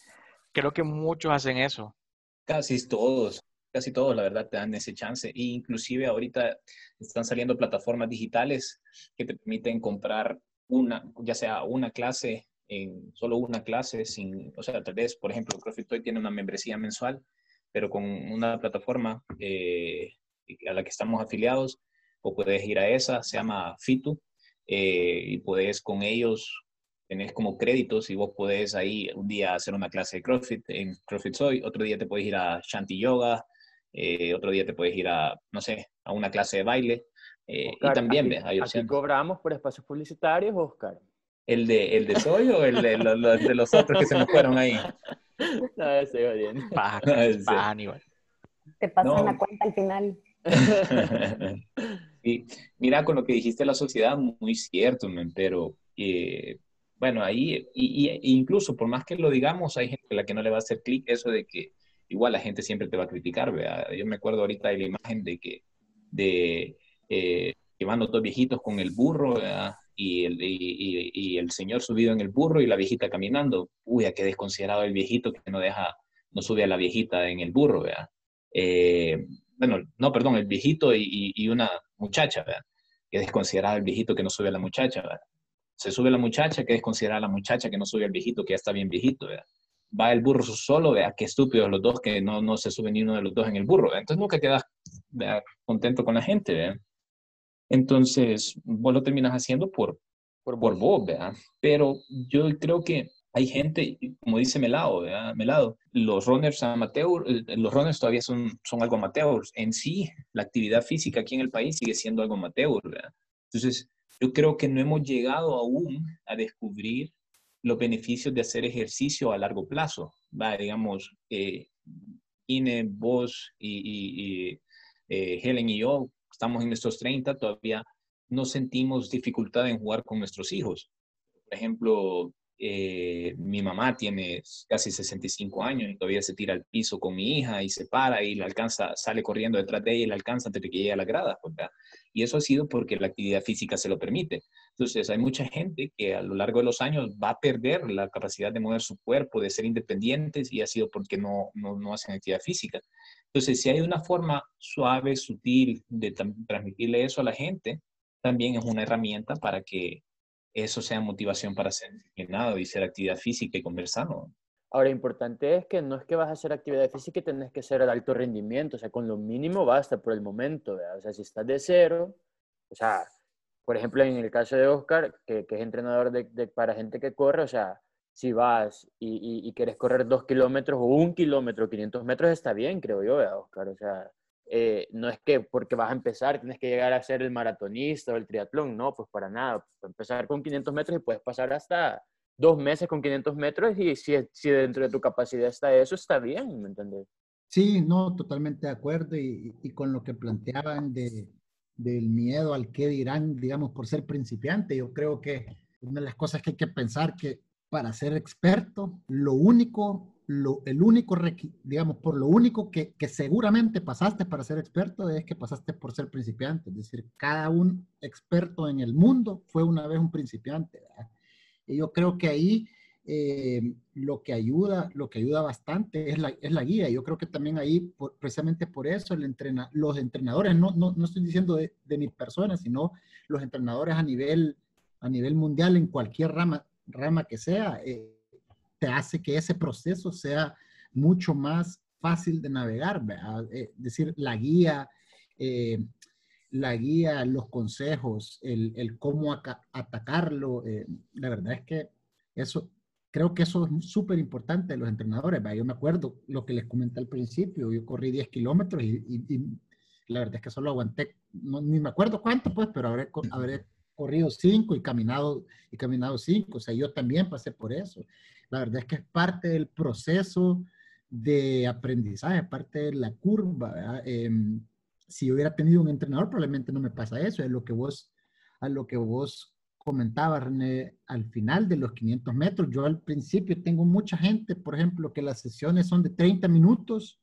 Creo que muchos hacen eso. Casi todos, casi todos, la verdad, te dan ese chance. E inclusive ahorita están saliendo plataformas digitales que te permiten comprar una, ya sea una clase, en solo una clase, sin, o sea, tal vez, por ejemplo, CrossFit Toy tiene una membresía mensual, pero con una plataforma eh, a la que estamos afiliados, o puedes ir a esa, se llama Fitu, eh, y puedes con ellos, tenés como créditos y vos podés ahí un día hacer una clase de CrossFit en CrossFit Soy, otro día te puedes ir a Shanti Yoga, eh, otro día te puedes ir a, no sé, a una clase de baile. Eh, y también aquí, hay Aquí cobramos por espacios publicitarios, Oscar. ¿El de, el de Soy o el de, de los otros que se me fueron ahí? No, ese bien. Te pasan la cuenta al final. sí. Mira, con lo que dijiste la sociedad, muy cierto, pero eh, bueno, ahí, y, incluso por más que lo digamos, hay gente a la que no le va a hacer clic eso de que igual la gente siempre te va a criticar, ¿verdad? Yo me acuerdo ahorita de la imagen de que, de eh, llevando dos viejitos con el burro y el, y, el, señor subido en el burro y la viejita caminando. Uy, a qué desconsiderado el viejito que no deja, no sube a la viejita en el burro, ¿verdad? Eh, bueno, no, perdón, el viejito y, una muchacha, ¿verdad? Qué desconsiderado el viejito que no sube a la muchacha, ¿verdad? Se sube la muchacha, que es considerada la muchacha, que no sube el viejito, que ya está bien viejito, ¿verdad? Va el burro solo, vea, qué estúpidos los dos, que no, no se sube ni uno de los dos en el burro, ¿verdad? Entonces nunca quedas ¿verdad? contento con la gente, ¿verdad? Entonces, vos lo terminas haciendo por, por, por vos, ¿verdad? Pero yo creo que hay gente, como dice Melado, ¿verdad? Melado, los runners amateur, los runners todavía son, son algo amateurs. En sí, la actividad física aquí en el país sigue siendo algo amateur, ¿verdad? Entonces, yo creo que no hemos llegado aún a descubrir los beneficios de hacer ejercicio a largo plazo. ¿va? Digamos, eh, Ine, vos y, eh, Helen y yo estamos en nuestros 30, todavía no sentimos dificultad en jugar con nuestros hijos. Por ejemplo, eh, mi mamá tiene casi 65 años y todavía se tira al piso con mi hija y se para y la alcanza, sale corriendo detrás de ella y la alcanza antes de que llegue a la grada. ¿verdad? Y eso ha sido porque la actividad física se lo permite. Entonces, hay mucha gente que a lo largo de los años va a perder la capacidad de mover su cuerpo, de ser independientes y ha sido porque no, no, no hacen actividad física. Entonces, si hay una forma suave, sutil de transmitirle eso a la gente, también es una herramienta para que eso sea motivación para ser disciplinado y hacer actividad física y conversar. Ahora, importante es que no es que vas a hacer actividad física y tenés que ser de alto rendimiento, o sea, con lo mínimo basta por el momento, o sea, si estás de cero, o sea, por ejemplo, en el caso de Oscar, que, es entrenador de, para gente que corre, o sea, si vas y, quieres correr dos kilómetros o un kilómetro, 500 metros, está bien, creo yo, Oscar, o sea, eh, no es que porque vas a empezar tienes que llegar a ser el maratonista o el triatlón, no, pues para nada. Empezar con 500 metros y puedes pasar hasta dos meses con 500 metros y si, si dentro de tu capacidad está eso, está bien, ¿me entiendes? Sí, no, totalmente de acuerdo y, y con lo que planteaban de, del miedo al qué dirán, digamos, por ser principiante, yo creo que una de las cosas que hay que pensar que para ser experto, lo único el único, digamos, por lo único que, seguramente pasaste para ser experto es que pasaste por ser principiante. Es decir, cada un experto en el mundo fue una vez un principiante. Y yo creo que ahí eh, lo que ayuda, lo que ayuda bastante es la, es la guía. Yo creo que también ahí, precisamente por eso, los entrenadores, no, no, no estoy diciendo de, de, mi persona, sino los entrenadores a nivel, a nivel mundial en cualquier rama, rama que sea. Eh, te hace que ese proceso sea mucho más fácil de navegar, es eh, decir, la guía, la guía, los consejos, el, el cómo atacarlo, eh, la verdad es que eso, creo que eso es súper importante de los entrenadores. Yo me acuerdo lo que les comenté al principio, yo corrí 10 kilómetros y, la verdad es que solo aguanté, ni me acuerdo cuánto pues, pero habré, habré corrido 5 y caminado, y caminado 5, o sea, yo también pasé por eso. La verdad es que es parte del proceso de aprendizaje, parte de la curva. Si hubiera tenido un entrenador, probablemente no me pasa eso. Es lo que vos, a lo que vos comentabas, René, al final de los 500 metros. Yo al principio tengo mucha gente, por ejemplo, que las sesiones son de 30 minutos,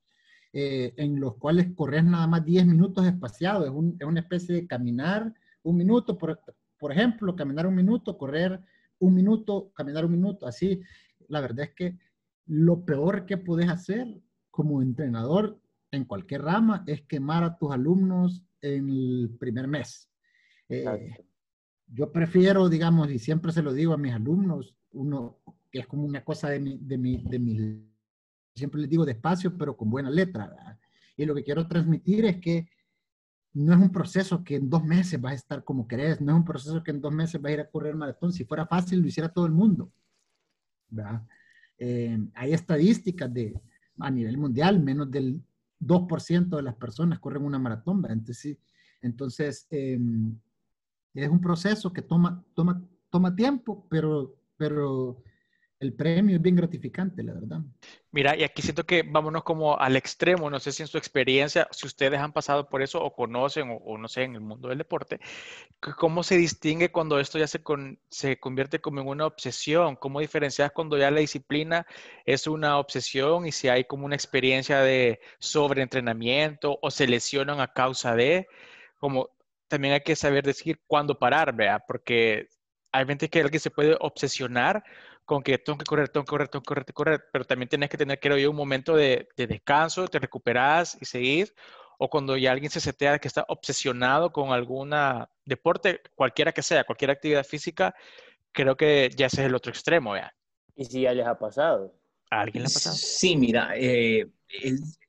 eh, en los cuales corres nada más 10 minutos espaciados. Es, es, una especie de caminar un minuto, por, por ejemplo, caminar un minuto, correr un minuto, caminar un minuto, así la verdad es que lo peor que puedes hacer como entrenador en cualquier rama es quemar a tus alumnos en el primer mes. Eh, yo prefiero, digamos, y siempre se lo digo a mis alumnos, uno que es como una cosa de mi, de mi, de mi siempre les digo despacio, pero con buena letra. Y lo que quiero transmitir es que no es un proceso que en dos meses vas a estar como querés, no es un proceso que en dos meses vas a ir a correr maratón. Si fuera fácil, lo hiciera todo el mundo. Eh, hay estadísticas de, a nivel mundial, menos del 2% de las personas corren una maratón, Entonces, entonces em, es un proceso que toma, toma, toma tiempo, pero, pero el premio es bien gratificante, la verdad. Mira, y aquí siento que vámonos como al extremo, no sé si en su experiencia, si ustedes han pasado por eso o conocen o, no sé, en el mundo del deporte, ¿cómo se distingue cuando esto ya se, se convierte como en una obsesión? ¿Cómo diferencias cuando ya la disciplina es una obsesión y si hay como una experiencia de sobreentrenamiento o se lesionan a causa de, como también hay que saber decir cuándo parar, vea, porque hay gente que alguien se puede obsesionar con que tengo que correr, tengo que correr, tengo que correr, tengo que correr, pero también tienes que tener, creo yo, un momento de, descanso, te recuperas y seguir, o cuando ya alguien se setea que está obsesionado con alguna deporte, cualquiera que sea, cualquier actividad física, creo que ya ese es el otro extremo, vea. ¿Y si ya les ha pasado? ¿A alguien le ha pasado? Sí, mira, eh, es-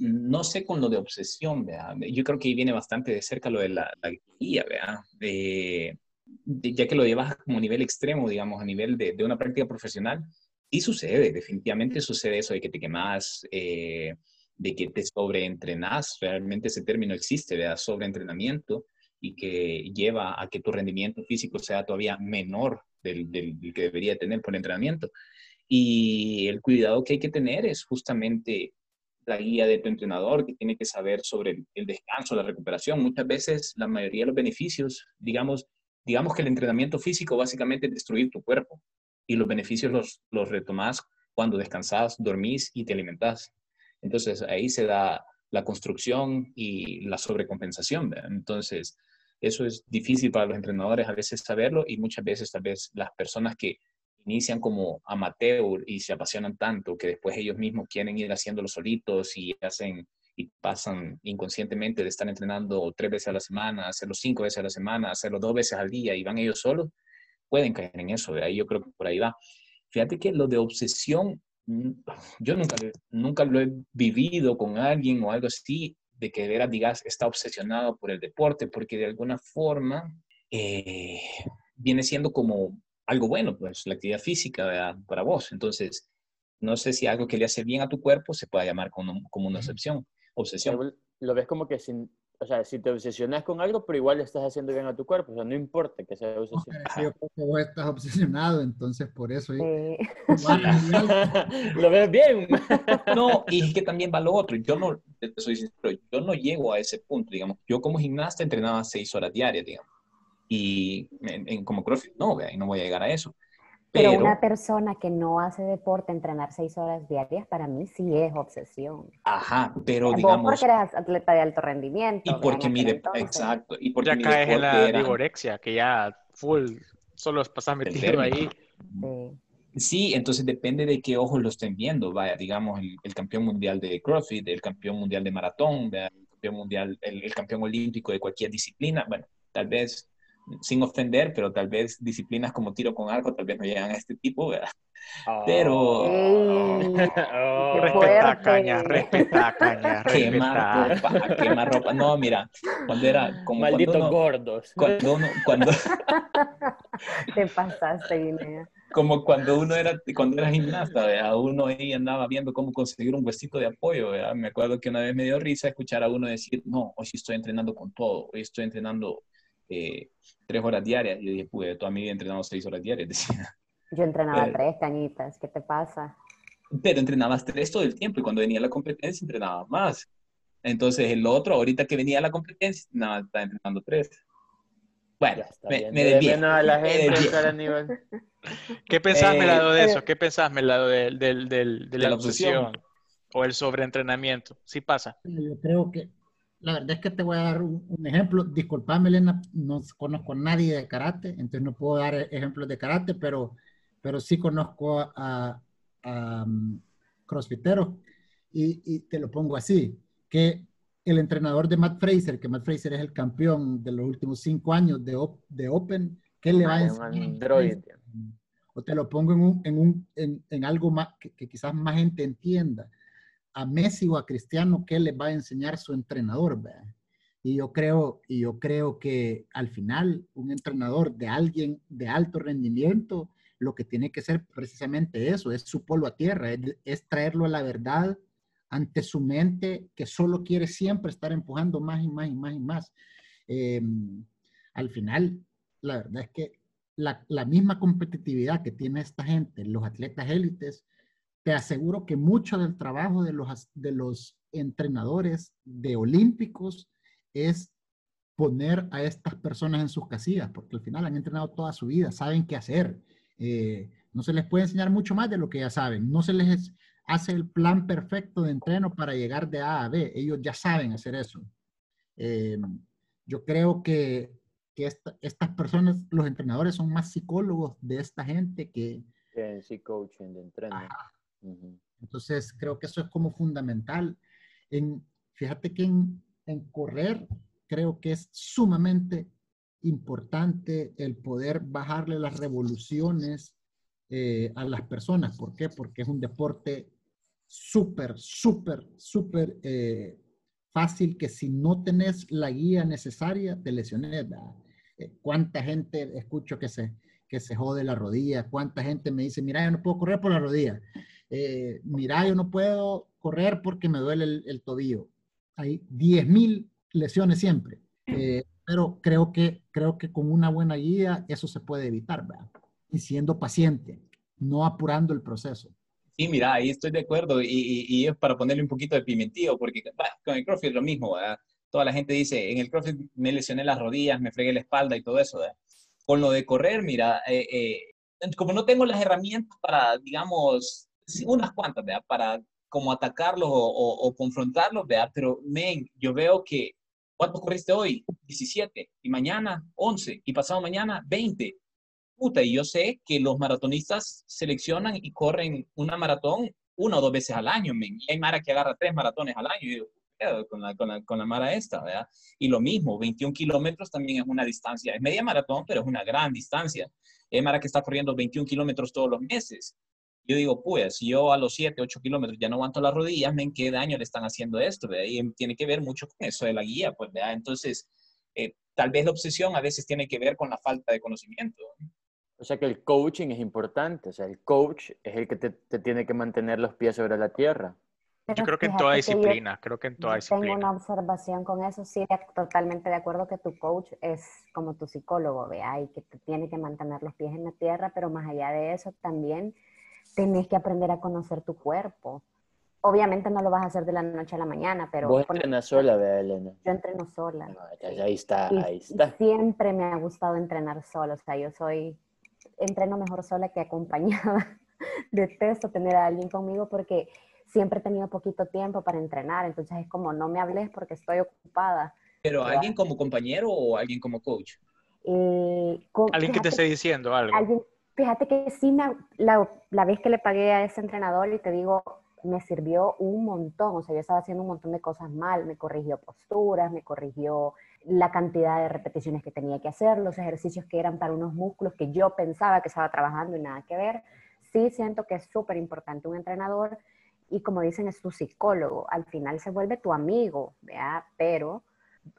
no sé con lo de obsesión, ¿verdad? Yo creo que ahí viene bastante de cerca lo de la, la guía, ¿verdad? Eh, de- ya que lo llevas como nivel extremo, digamos, a nivel de, de una práctica profesional, sí sucede, definitivamente sucede eso de que te quemas, eh, de que te sobreentrenas, realmente ese término existe, ¿verdad? Sobreentrenamiento y que lleva a que tu rendimiento físico sea todavía menor del, del- del que debería tener por entrenamiento. Y el cuidado que hay que tener es justamente la guía de tu entrenador, que tiene que saber sobre el, el descanso, la recuperación. Muchas veces la mayoría de los beneficios, digamos, digamos que el entrenamiento físico básicamente es destruir tu cuerpo y los beneficios los, los retomás cuando descansás, dormís y te alimentás. Entonces ahí se da la construcción y la sobrecompensación. Entonces eso es difícil para los entrenadores a veces saberlo y muchas veces tal vez las personas que inician como amateur y se apasionan tanto que después ellos mismos quieren ir haciéndolo solitos y hacen y pasan inconscientemente de estar entrenando tres veces a la semana, hacerlo cinco veces a la semana, hacerlo dos veces al día y van ellos solos, pueden caer en eso. De ahí yo creo que por ahí va. Fíjate que lo de obsesión, mm, yo nunca, nunca lo he vivido con alguien o algo así, de que de veras digas está obsesionado por el deporte, porque de alguna forma eh, viene siendo como algo bueno, pues la actividad física ¿verdad? para vos. Entonces, no sé si algo que le hace bien a tu cuerpo se puede llamar como, como una obsesión. Obsesión. Lo ves como que sin, o sea, si te obsesionas con algo, pero igual le estás haciendo bien a tu cuerpo, o sea, no importa que sea obsesión. sí, yo creo que vos estás obsesionado, entonces por eso. Sí. lo ves bien. No, y es que también va lo otro. Yo no, te soy sincero, yo no llego a ese punto, digamos. Yo como gimnasta entrenaba seis horas diarias, digamos. Y en, en- como CrossFit, no, y no voy a llegar a eso. Pero, Pero, una persona que no hace deporte, entrenar seis horas diarias, para mí sí es obsesión. ajá, pero Vos digamos, porque eres atleta de alto rendimiento. y porque mi, aquel de- entonces. exacto, y porque Ya mi caes en deporte la vigorexia, que ya full, solo pasas metido ahí. Sí. Sí, entonces depende de qué ojos lo estén viendo. Vaya, digamos, el, el campeón mundial de CrossFit, el campeón mundial de maratón, el campeón mundial, el, el campeón olímpico de cualquier disciplina. Bueno, tal vez, sin ofender, pero tal vez disciplinas como tiro con arco tal vez no llegan a este tipo, ¿verdad? Pero- Ey, Oh. qué Respeta, caña, respeta, caña, Quemar ropa, quemar ropa. No, mira, cuando era como Malditos cuando uno, gordos. cuando uno, cuando, Te pasaste, Guinea. como cuando uno era, cuando era gimnasta, ¿verdad? uno ahí andaba viendo cómo conseguir un huesito de apoyo, ¿verdad? Me acuerdo que una vez me dio risa escuchar a uno decir, no, hoy sí estoy entrenando con todo, hoy estoy entrenando eh, tres horas diarias. Y yo dije, pues, toda mi vida he entrenado seis horas diarias, decía. Yo entrenaba Eh. tres cañitas. ¿Qué te pasa? Pero entrenabas tres todo el tiempo y cuando venía la competencia entrenaba más. Entonces el otro, ahorita que venía la competencia, nada, estaba entrenando tres. Bueno, está me, me De desvié. a la gente. ¿Qué pensás, Eh, Melado, de pero- eso? ¿Qué pensás, Melado, del, del, del- de De la la obsesión. obsesión o el sobreentrenamiento? Sí pasa. Yo creo que, la verdad es que te voy a dar un, un ejemplo. Disculpame, Elena, no conozco a nadie de karate, entonces no puedo dar ejemplos de karate, pero, pero sí conozco a, a, um, crossfiteros y, y te lo pongo así, que el entrenador de Matt Fraser, que Matt Fraser es el campeón de los últimos cinco años de, op- de Open, ¿qué le va a enseñar? a? O te lo pongo en, un, en, un, en, en algo más que, que quizás más gente entienda a Messi o a Cristiano qué les va a enseñar su entrenador. Y yo creo, y yo creo que al final un entrenador de alguien de alto rendimiento lo que tiene que ser precisamente eso, es su polo a tierra, es, traerlo a la verdad ante su mente que solo quiere siempre estar empujando más y más y más y más. Eh, al final, la verdad es que la, la misma competitividad que tiene esta gente, los atletas élites, te aseguro que mucho del trabajo de los, de los entrenadores de olímpicos es poner a estas personas en sus casillas, porque al final han entrenado toda su vida, saben qué hacer. Eh, no se les puede enseñar mucho más de lo que ya saben. No se les hace el plan perfecto de entreno para llegar de A a B. Ellos ya saben hacer eso. Eh, yo creo que, que esta, estas personas, los entrenadores, son más psicólogos de esta gente que... En sí coaching de entreno. Ajá. Entonces, creo que eso es como fundamental. En, fíjate que en, en correr, creo que es sumamente importante el poder bajarle las revoluciones eh, a las personas. ¿Por qué? Porque es un deporte súper, súper, súper eh, fácil que si no tenés la guía necesaria, te lesiones. Eh, ¿Cuánta gente escucho que se, que se jode la rodilla? ¿Cuánta gente me dice, mira, yo no puedo correr por la rodilla? Mira, yo no puedo correr porque me duele el, tobillo. Hay 10.000 lesiones siempre. pero creo que, creo que con una buena guía eso se puede evitar, ¿verdad? y siendo paciente, no apurando el proceso. Sí, mira, ahí estoy de acuerdo y, y, es para ponerle un poquito de pimentillo, porque con el CrossFit es lo mismo, ¿verdad? Toda la gente dice, en el CrossFit me lesioné las rodillas, me fregué la espalda y todo eso, ¿verdad? Con lo de correr, mira, eh, eh, como no tengo las herramientas para, digamos, unas cuantas, ¿verdad? Para como atacarlos o, o, o confrontarlos, ¿verdad? Pero, men, yo veo que, ¿cuánto corriste hoy? 17, y mañana 11, y pasado mañana 20 y yo sé que los maratonistas seleccionan y corren una maratón una o dos veces al año. Y hay Mara que agarra tres maratones al año. Y con la, con, la, con la Mara esta, ¿verdad? Y lo mismo, 21 kilómetros también es una distancia, es media maratón, pero es una gran distancia. Hay Mara que está corriendo 21 kilómetros todos los meses. Yo digo, pues, si yo a los 7, 8 kilómetros ya no aguanto las rodillas, ¿en qué daño le están haciendo esto? ¿verdad? Y tiene que ver mucho con eso de la guía, pues, ¿verdad? Entonces, eh, tal vez la obsesión a veces tiene que ver con la falta de conocimiento. O sea que el coaching es importante, o sea, el coach es el que te, te tiene que mantener los pies sobre la tierra. yo creo que en toda disciplina, creo que en toda disciplina. Tengo una observación con eso, sí, totalmente de acuerdo que tu coach es como tu psicólogo, vea, y que te tiene que mantener los pies en la tierra, pero más allá de eso también tenés que aprender a conocer tu cuerpo. Obviamente no lo vas a hacer de la noche a la mañana, pero... Vos entrenas sola, vea, Elena. Yo entreno sola. ahí está, ahí está. siempre me ha gustado entrenar sola, o sea, yo soy entreno mejor sola que acompañada. Detesto tener a alguien conmigo porque siempre he tenido poquito tiempo para entrenar, entonces es como no me hables porque estoy ocupada. ¿Pero alguien como compañero o alguien como coach? Eh, alguien que te esté diciendo algo. Fíjate que sí, la, la vez que le pagué a ese entrenador y te digo, me sirvió un montón, o sea, yo estaba haciendo un montón de cosas mal, me corrigió posturas, me corrigió la cantidad de repeticiones que tenía que hacer, los ejercicios que eran para unos músculos que yo pensaba que estaba trabajando y nada que ver. Sí siento que es súper importante un entrenador y como dicen es tu psicólogo, al final se vuelve tu amigo, ¿vea? pero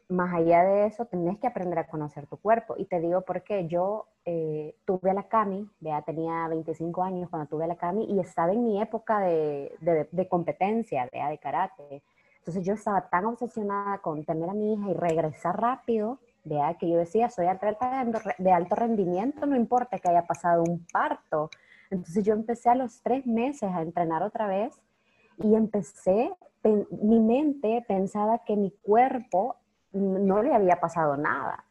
más allá de eso tenés que aprender a conocer tu cuerpo y te digo porque yo eh, tuve a la Cami, ¿vea? tenía 25 años cuando tuve a la Cami y estaba en mi época de, de, de competencia, ¿vea? de karate entonces yo estaba tan obsesionada con tener a mi hija y regresar rápido, vea que yo decía, soy atleta de alto rendimiento, no importa que haya pasado un parto. Entonces yo empecé a los tres meses a entrenar otra vez y empecé, mi mente pensaba que mi cuerpo no le había pasado nada,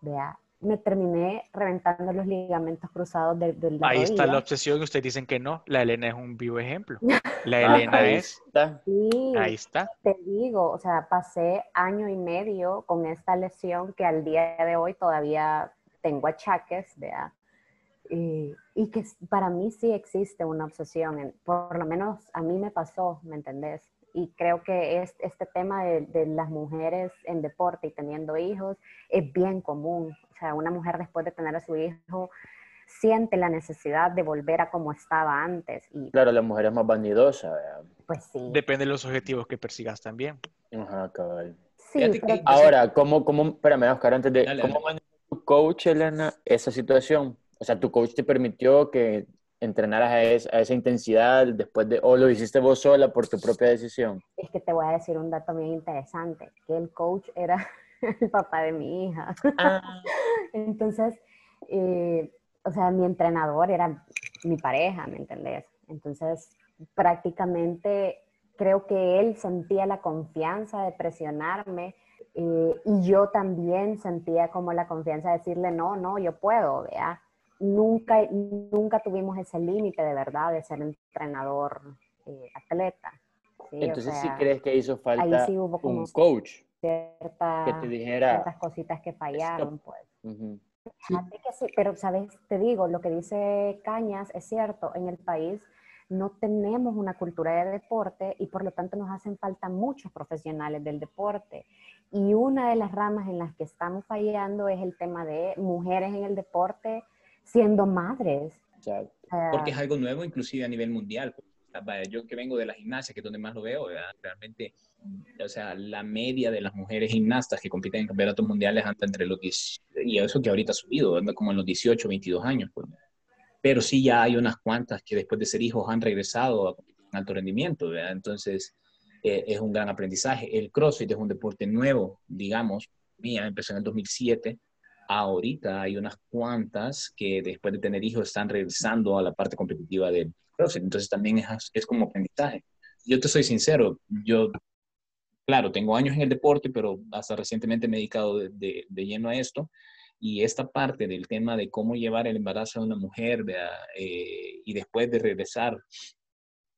vea, me terminé reventando los ligamentos cruzados del de Ahí está la obsesión y ustedes dicen que no. La Elena es un vivo ejemplo. La Elena es... Sí, ahí está. Te digo, o sea, pasé año y medio con esta lesión que al día de hoy todavía tengo achaques, ¿vea? Y, y que para mí sí existe una obsesión, por lo menos a mí me pasó, ¿me entendés? Y creo que es, este tema de, de, las mujeres en deporte y teniendo hijos es bien común. O sea, una mujer después de tener a su hijo siente la necesidad de volver a como estaba antes. Y, claro, la mujer es más vanidosa. Pues sí. Depende de los objetivos que persigas también. Ajá, cabal. Sí, Ahora, ¿cómo, cómo, espérame, Oscar, antes de, ¿cómo manejó tu coach, Elena, esa situación? O sea, tu coach te permitió que entrenaras a, a, esa intensidad después de, o lo hiciste vos sola por tu propia decisión? Es que te voy a decir un dato bien interesante, que el coach era el papá de mi hija. Ah. Entonces, eh, o sea, mi entrenador era mi pareja, ¿me entendés? Entonces, prácticamente creo que él sentía la confianza de presionarme eh, y yo también sentía como la confianza de decirle, no, no, yo puedo, vea nunca, nunca tuvimos ese límite de verdad de ser entrenador eh, atleta. Entonces sí crees que hizo falta un coach que te dijera ciertas cositas que fallaron, pues. pero, ¿sabes? Te digo, lo que dice Cañas es cierto. En el país no tenemos una cultura de deporte y por lo tanto nos hacen falta muchos profesionales del deporte. Y una de las ramas en las que estamos fallando es el tema de mujeres en el deporte siendo madres. Porque es algo nuevo inclusive a nivel mundial. Yo que vengo de la gimnasia, que es donde más lo veo, realmente, o sea, la media de las mujeres gimnastas que compiten en campeonatos mundiales anda entre los 10, y eso que ahorita ha subido, anda como en los 18, 22 años. Pues. Pero sí ya hay unas cuantas que después de ser hijos han regresado a alto rendimiento, ¿verdad? Entonces, eh, es un gran aprendizaje. El CrossFit es un deporte nuevo, digamos, mía, empezó en el 2007. Ahorita hay unas cuantas que después de tener hijos están regresando a la parte competitiva del CrossFit. Entonces también es, es como aprendizaje. Yo te soy sincero, yo, claro, tengo años en el deporte, pero hasta recientemente me he dedicado de, de, lleno a esto. Y esta parte del tema de cómo llevar el embarazo a una mujer eh, y después de regresar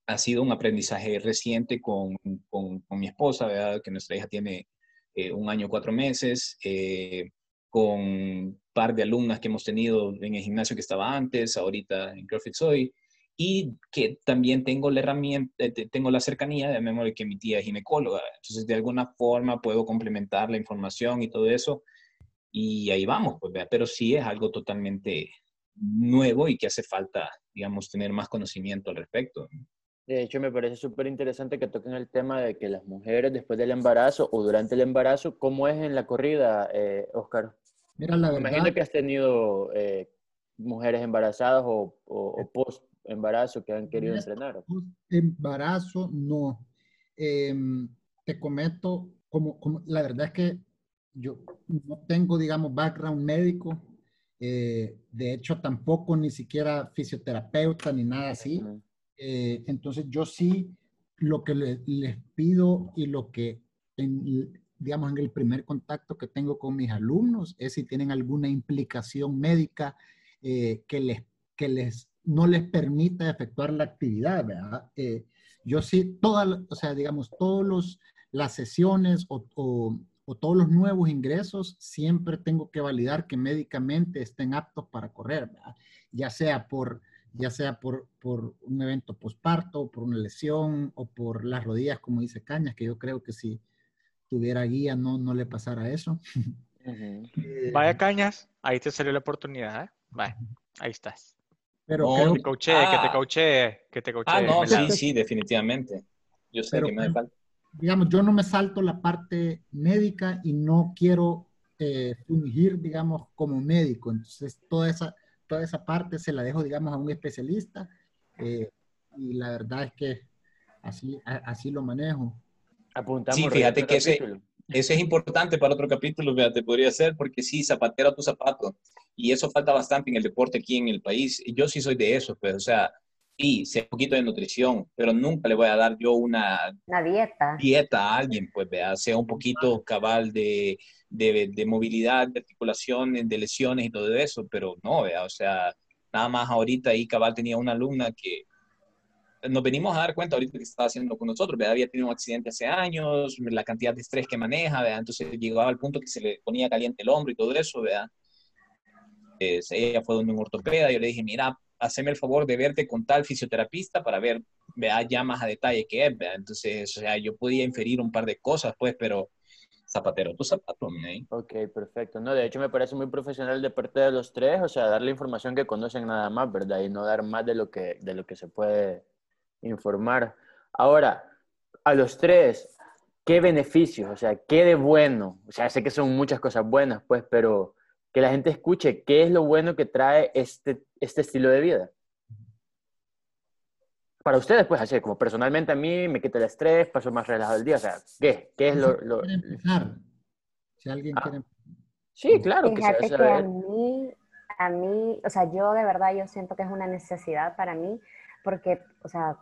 ha sido un aprendizaje reciente con, con, con mi esposa, que nuestra hija tiene eh, un año, cuatro meses, eh, con un par de alumnas que hemos tenido en el gimnasio que estaba antes, ahorita en CrossFit Soy, y que también tengo la herramienta, eh, tengo la cercanía de memoria que mi tía es ginecóloga, entonces de alguna forma puedo complementar la información y todo eso, y ahí vamos, pues, pero sí es algo totalmente nuevo y que hace falta, digamos, tener más conocimiento al respecto. De hecho, me parece súper interesante que toquen el tema de que las mujeres después del embarazo o durante el embarazo, ¿cómo es en la corrida, eh, Oscar? Mira, la verdad... Imagino que has tenido eh, mujeres embarazadas o, o, post embarazo que han querido entrenar. Post embarazo, no. Em, te comento, como, como, la verdad es que yo no tengo, digamos, background médico. Eh, de hecho, tampoco ni siquiera fisioterapeuta ni nada así. Eh, entonces yo sí, lo que les pido y lo que, digamos, en el primer contacto que tengo con mis alumnos es si tienen alguna implicación médica eh, que, les, que les, no les permita efectuar la actividad, ¿verdad? Eh, yo sí, todas, o sea, digamos, todos los, las sesiones o, o, o, todos los nuevos ingresos, siempre tengo que validar que médicamente estén aptos para correr, ¿verdad? Ya sea por ya sea por, por un evento posparto, por una lesión o por las rodillas, como dice Cañas, que yo creo que si tuviera guía no, no le pasara eso. Eh, Vaya Cañas, ahí te salió la oportunidad, ¿eh? Vaya, ahí estás. Pero que te coaché, que te coaché, que te coaché. Ah, no, sí, sí, definitivamente. Yo sé que me falta. Digamos, yo no me salto la parte médica y no quiero eh, fungir, digamos, como médico. Entonces, toda esa, toda esa parte se la dejo, digamos, a un especialista eh, y la verdad es que así, así lo manejo. Apuntamos. Sí, fíjate que ese, ese, es importante para otro capítulo, fíjate, podría ser, porque sí, zapatero a tu zapato. Y eso falta bastante en el deporte aquí en el país. Yo sí soy de eso, pues, o sea, sí, sé un poquito de nutrición, pero nunca le voy a dar yo una, una dieta. dieta a alguien, pues, vea, sea un poquito cabal de de, movilidad, de articulación, de lesiones y todo eso, pero no, o sea, nada más ahorita ahí Cabal tenía una alumna que nos venimos a dar cuenta ahorita que estaba haciendo con nosotros, ¿verdad? había tenido un accidente hace años, la cantidad de estrés que maneja, ¿verdad? entonces llegaba al punto que se le ponía caliente el hombro y todo eso, ¿verdad? ella fue donde un ortopeda, yo le dije, mira, haceme el favor de verte con tal fisioterapista para ver, vea ya más a detalle qué es, ¿verdad? entonces, o sea, yo podía inferir un par de cosas, pues, pero zapatero tu zapato, ¿eh? Ok, perfecto. No, de hecho me parece muy profesional de parte de los tres, o sea, darle información que conocen nada más, ¿verdad? Y no dar más de lo que, de lo que se puede informar. Ahora, a los tres, ¿qué beneficios? O sea, ¿qué de bueno? O sea, sé que son muchas cosas buenas, pues, pero que la gente escuche qué es lo bueno que trae este, este estilo de vida para ustedes, pues así, como personalmente a mí me quita el estrés, paso más relajado el día, o sea, ¿qué? ¿Qué es lo...? lo... empezar? Si alguien ah. quiere... Sí, claro. Fíjate que, que a mí, a mí, o sea, yo de verdad, yo siento que es una necesidad para mí, porque, o sea,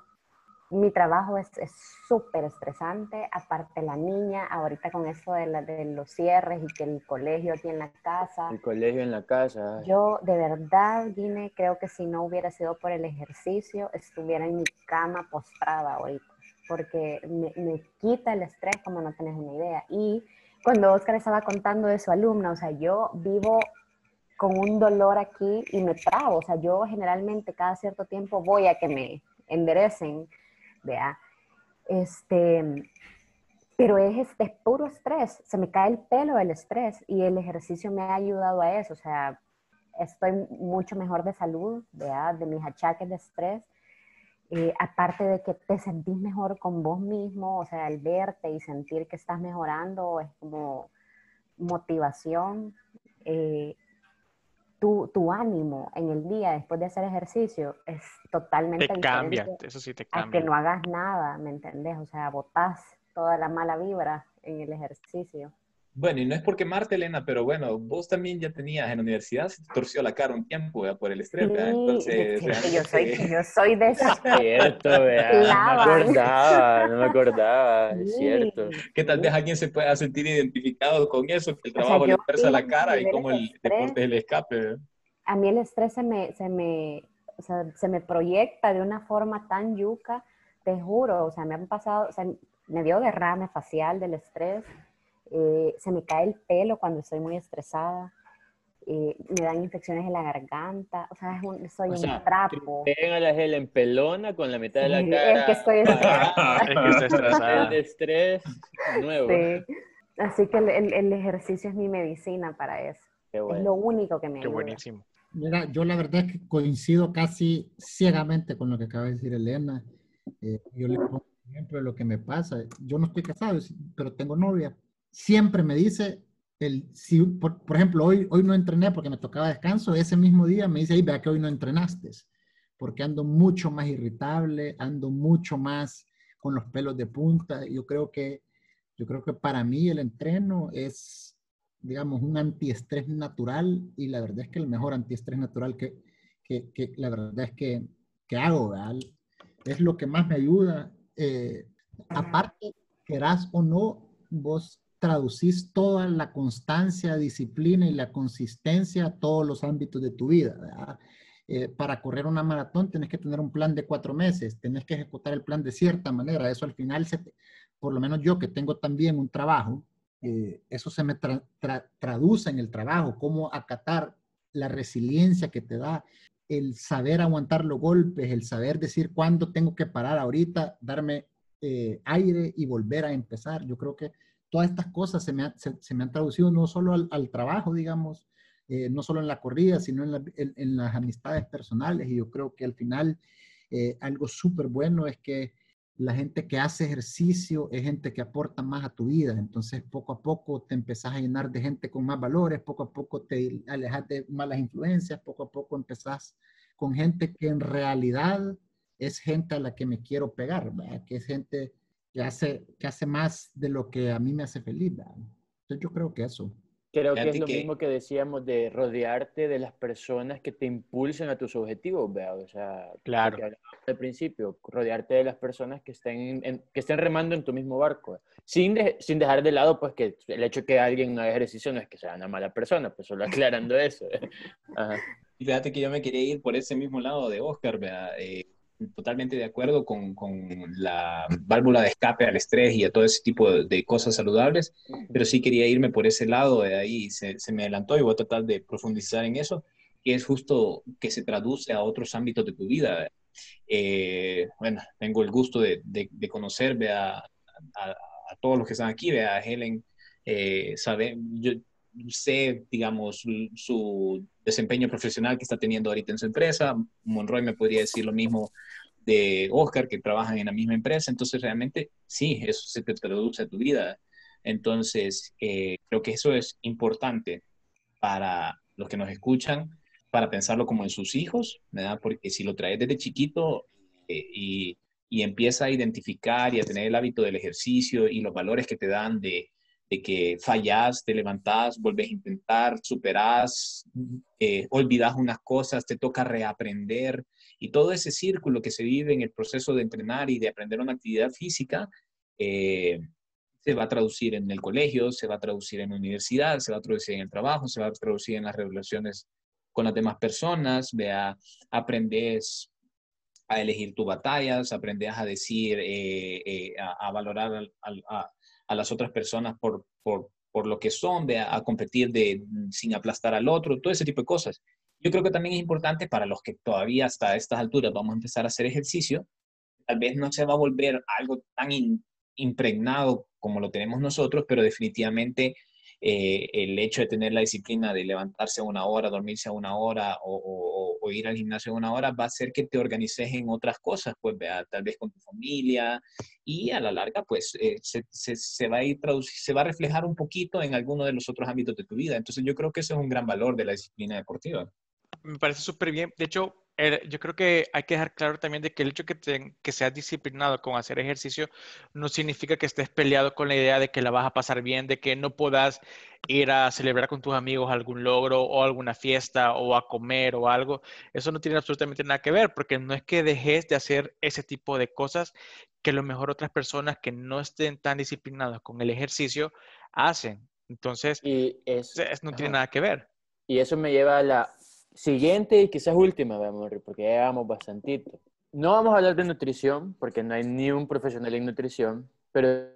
mi trabajo es súper estresante, aparte la niña, ahorita con eso de, la, de, los cierres y que el colegio aquí en la casa. El colegio en la casa. Yo de verdad, Guine, creo que si no hubiera sido por el ejercicio, estuviera en mi cama postrada ahorita, porque me, me quita el estrés como no tenés una idea. Y cuando Oscar estaba contando de su alumna, o sea, yo vivo con un dolor aquí y me trago, o sea, yo generalmente cada cierto tiempo voy a que me enderecen, vea. Este, pero es, este, puro estrés, se me cae el pelo del estrés y el ejercicio me ha ayudado a eso, o sea, estoy mucho mejor de salud, ¿vea? de mis achaques de estrés. Eh, aparte de que te sentís mejor con vos mismo, o sea, el verte y sentir que estás mejorando es como motivación. Eh, tu, tu, ánimo en el día después de hacer ejercicio es totalmente te cambia, eso sí te cambia. A que no hagas nada, ¿me entendés? O sea, botás toda la mala vibra en el ejercicio. Bueno, y no es porque Marta, Elena, pero bueno, vos también ya tenías en la universidad, se te torció la cara un tiempo por el estrés, ¿verdad? Entonces, yo, soy, yo soy de cierto, ¿verdad? No me acordaba, no me acordaba, es cierto. Que tal vez alguien se pueda sentir identificado con eso, que el trabajo le persa la cara y como el, deporte es el escape. A mí el estrés se me, se me, o sea, se me proyecta de una forma tan yuca, te juro, o sea, me han pasado, o sea, me dio derrame facial del estrés eh, se me cae el pelo cuando estoy muy estresada, eh, me dan infecciones en la garganta, o sea, soy un trapo. Te a la gel en pelona con la mitad de la cara. Es que estoy estresada. es que estresada. de estrés nuevo. Sí. Así que el, el, ejercicio es mi medicina para eso. Es lo único que me Qué buenísimo. Mira, yo la verdad es que coincido casi ciegamente con lo que acaba de decir Elena. Eh, yo le pongo ejemplo de lo que me pasa. Yo no estoy casado, pero tengo novia siempre me dice, el, si, por, ejemplo, hoy, hoy no entrené porque me tocaba descanso, ese mismo día me dice, vea que hoy no entrenaste, porque ando mucho más irritable, ando mucho más con los pelos de punta. Yo creo que, yo creo que para mí el entreno es, digamos, un antiestrés natural y la verdad es que el mejor antiestrés natural que, que, la verdad es que, que hago, es lo que más me ayuda. Eh, aparte, querás o no, vos traducís toda la constancia, disciplina y la consistencia a todos los ámbitos de tu vida. Eh, para correr una maratón tenés que tener un plan de cuatro meses, tenés que ejecutar el plan de cierta manera. Eso al final, se por lo menos yo que tengo también un trabajo, eh, eso se me traduce en el trabajo, cómo acatar la resiliencia que te da, el saber aguantar los golpes, el saber decir cuándo tengo que parar ahorita, darme eh, aire y volver a empezar. Yo creo que todas estas cosas se me, han traducido no solo al, trabajo, digamos, eh, no solo en la corrida, sino en, las amistades personales. Y yo creo que al final eh, algo súper bueno es que la gente que hace ejercicio es gente que aporta más a tu vida. Entonces, poco a poco te empezás a llenar de gente con más valores, poco a poco te alejas de malas influencias, poco a poco empezás con gente que en realidad es gente a la que me quiero pegar, que es gente que hace, que hace más de lo que a mí me hace feliz. Entonces yo creo que eso. Creo que es lo mismo que decíamos de rodearte de las personas que te impulsen a tus objetivos, ¿verdad? O sea, claro. al principio, rodearte de las personas que estén, que estén remando en tu mismo barco, sin, sin dejar de lado, pues, que el hecho de que alguien no haga ejercicio no es que sea una mala persona, pues solo aclarando eso. Ajá. Fíjate que yo me quería ir por ese mismo lado de Oscar, ¿verdad? Eh, totalmente de acuerdo con, con, la válvula de escape al estrés y a todo ese tipo de, cosas saludables, pero sí quería irme por ese lado, de ahí se, se, me adelantó y voy a tratar de profundizar en eso, que es justo que se traduce a otros ámbitos de tu vida. Eh, bueno, tengo el gusto de, de, conocer a, a, a, todos los que están aquí, a Helen, eh, sabe, yo sé, digamos, su desempeño profesional que está teniendo ahorita en su empresa. Monroy me podría decir lo mismo de Oscar, que trabajan en la misma empresa. Entonces, realmente, sí, eso se te traduce a tu vida. Entonces, eh, creo que eso es importante para los que nos escuchan, para pensarlo como en sus hijos, ¿verdad? Porque si lo traes desde chiquito eh, y, y empieza a identificar y a tener el hábito del ejercicio y los valores que te dan de, de que fallas, te levantás, volvés a intentar, superás, eh, olvidas unas cosas, te toca reaprender. Y todo ese círculo que se vive en el proceso de entrenar y de aprender una actividad física eh, se va a traducir en el colegio, se va a traducir en la universidad, se va a traducir en el trabajo, se va a traducir en las relaciones con las demás personas, vea, aprendes a elegir tus batallas, aprendes a decir, eh, a, valorar a, a las otras personas por, por, por lo que son, de, a, competir de, sin aplastar al otro, todo ese tipo de cosas. Yo creo que también es importante para los que todavía hasta estas alturas vamos a empezar a hacer ejercicio, tal vez no se va a volver algo tan impregnado como lo tenemos nosotros, pero definitivamente eh, el hecho de tener la disciplina de levantarse a una hora, dormirse a una hora o, ir al gimnasio a una hora va a hacer que te organices en otras cosas, pues vea, tal vez con tu familia y a la larga pues eh, se, se, va a ir se va a reflejar un poquito en alguno de los otros ámbitos de tu vida. Entonces yo creo que ese es un gran valor de la disciplina deportiva. Me parece súper bien. De hecho, yo creo que hay que dejar claro también de que el hecho que, te, que seas disciplinado con hacer ejercicio no significa que estés peleado con la idea de que la vas a pasar bien, de que no puedas ir a celebrar con tus amigos algún logro o alguna fiesta o a comer o algo. Eso no tiene absolutamente nada que ver, porque no es que dejes de hacer ese tipo de cosas que a lo mejor otras personas que no estén tan disciplinadas con el ejercicio hacen. Entonces, y no tiene nada que ver. Y eso me lleva a la Siguiente y quizás última, porque ya llevamos bastantito. No vamos a hablar de nutrición, porque no hay ni un profesional en nutrición, pero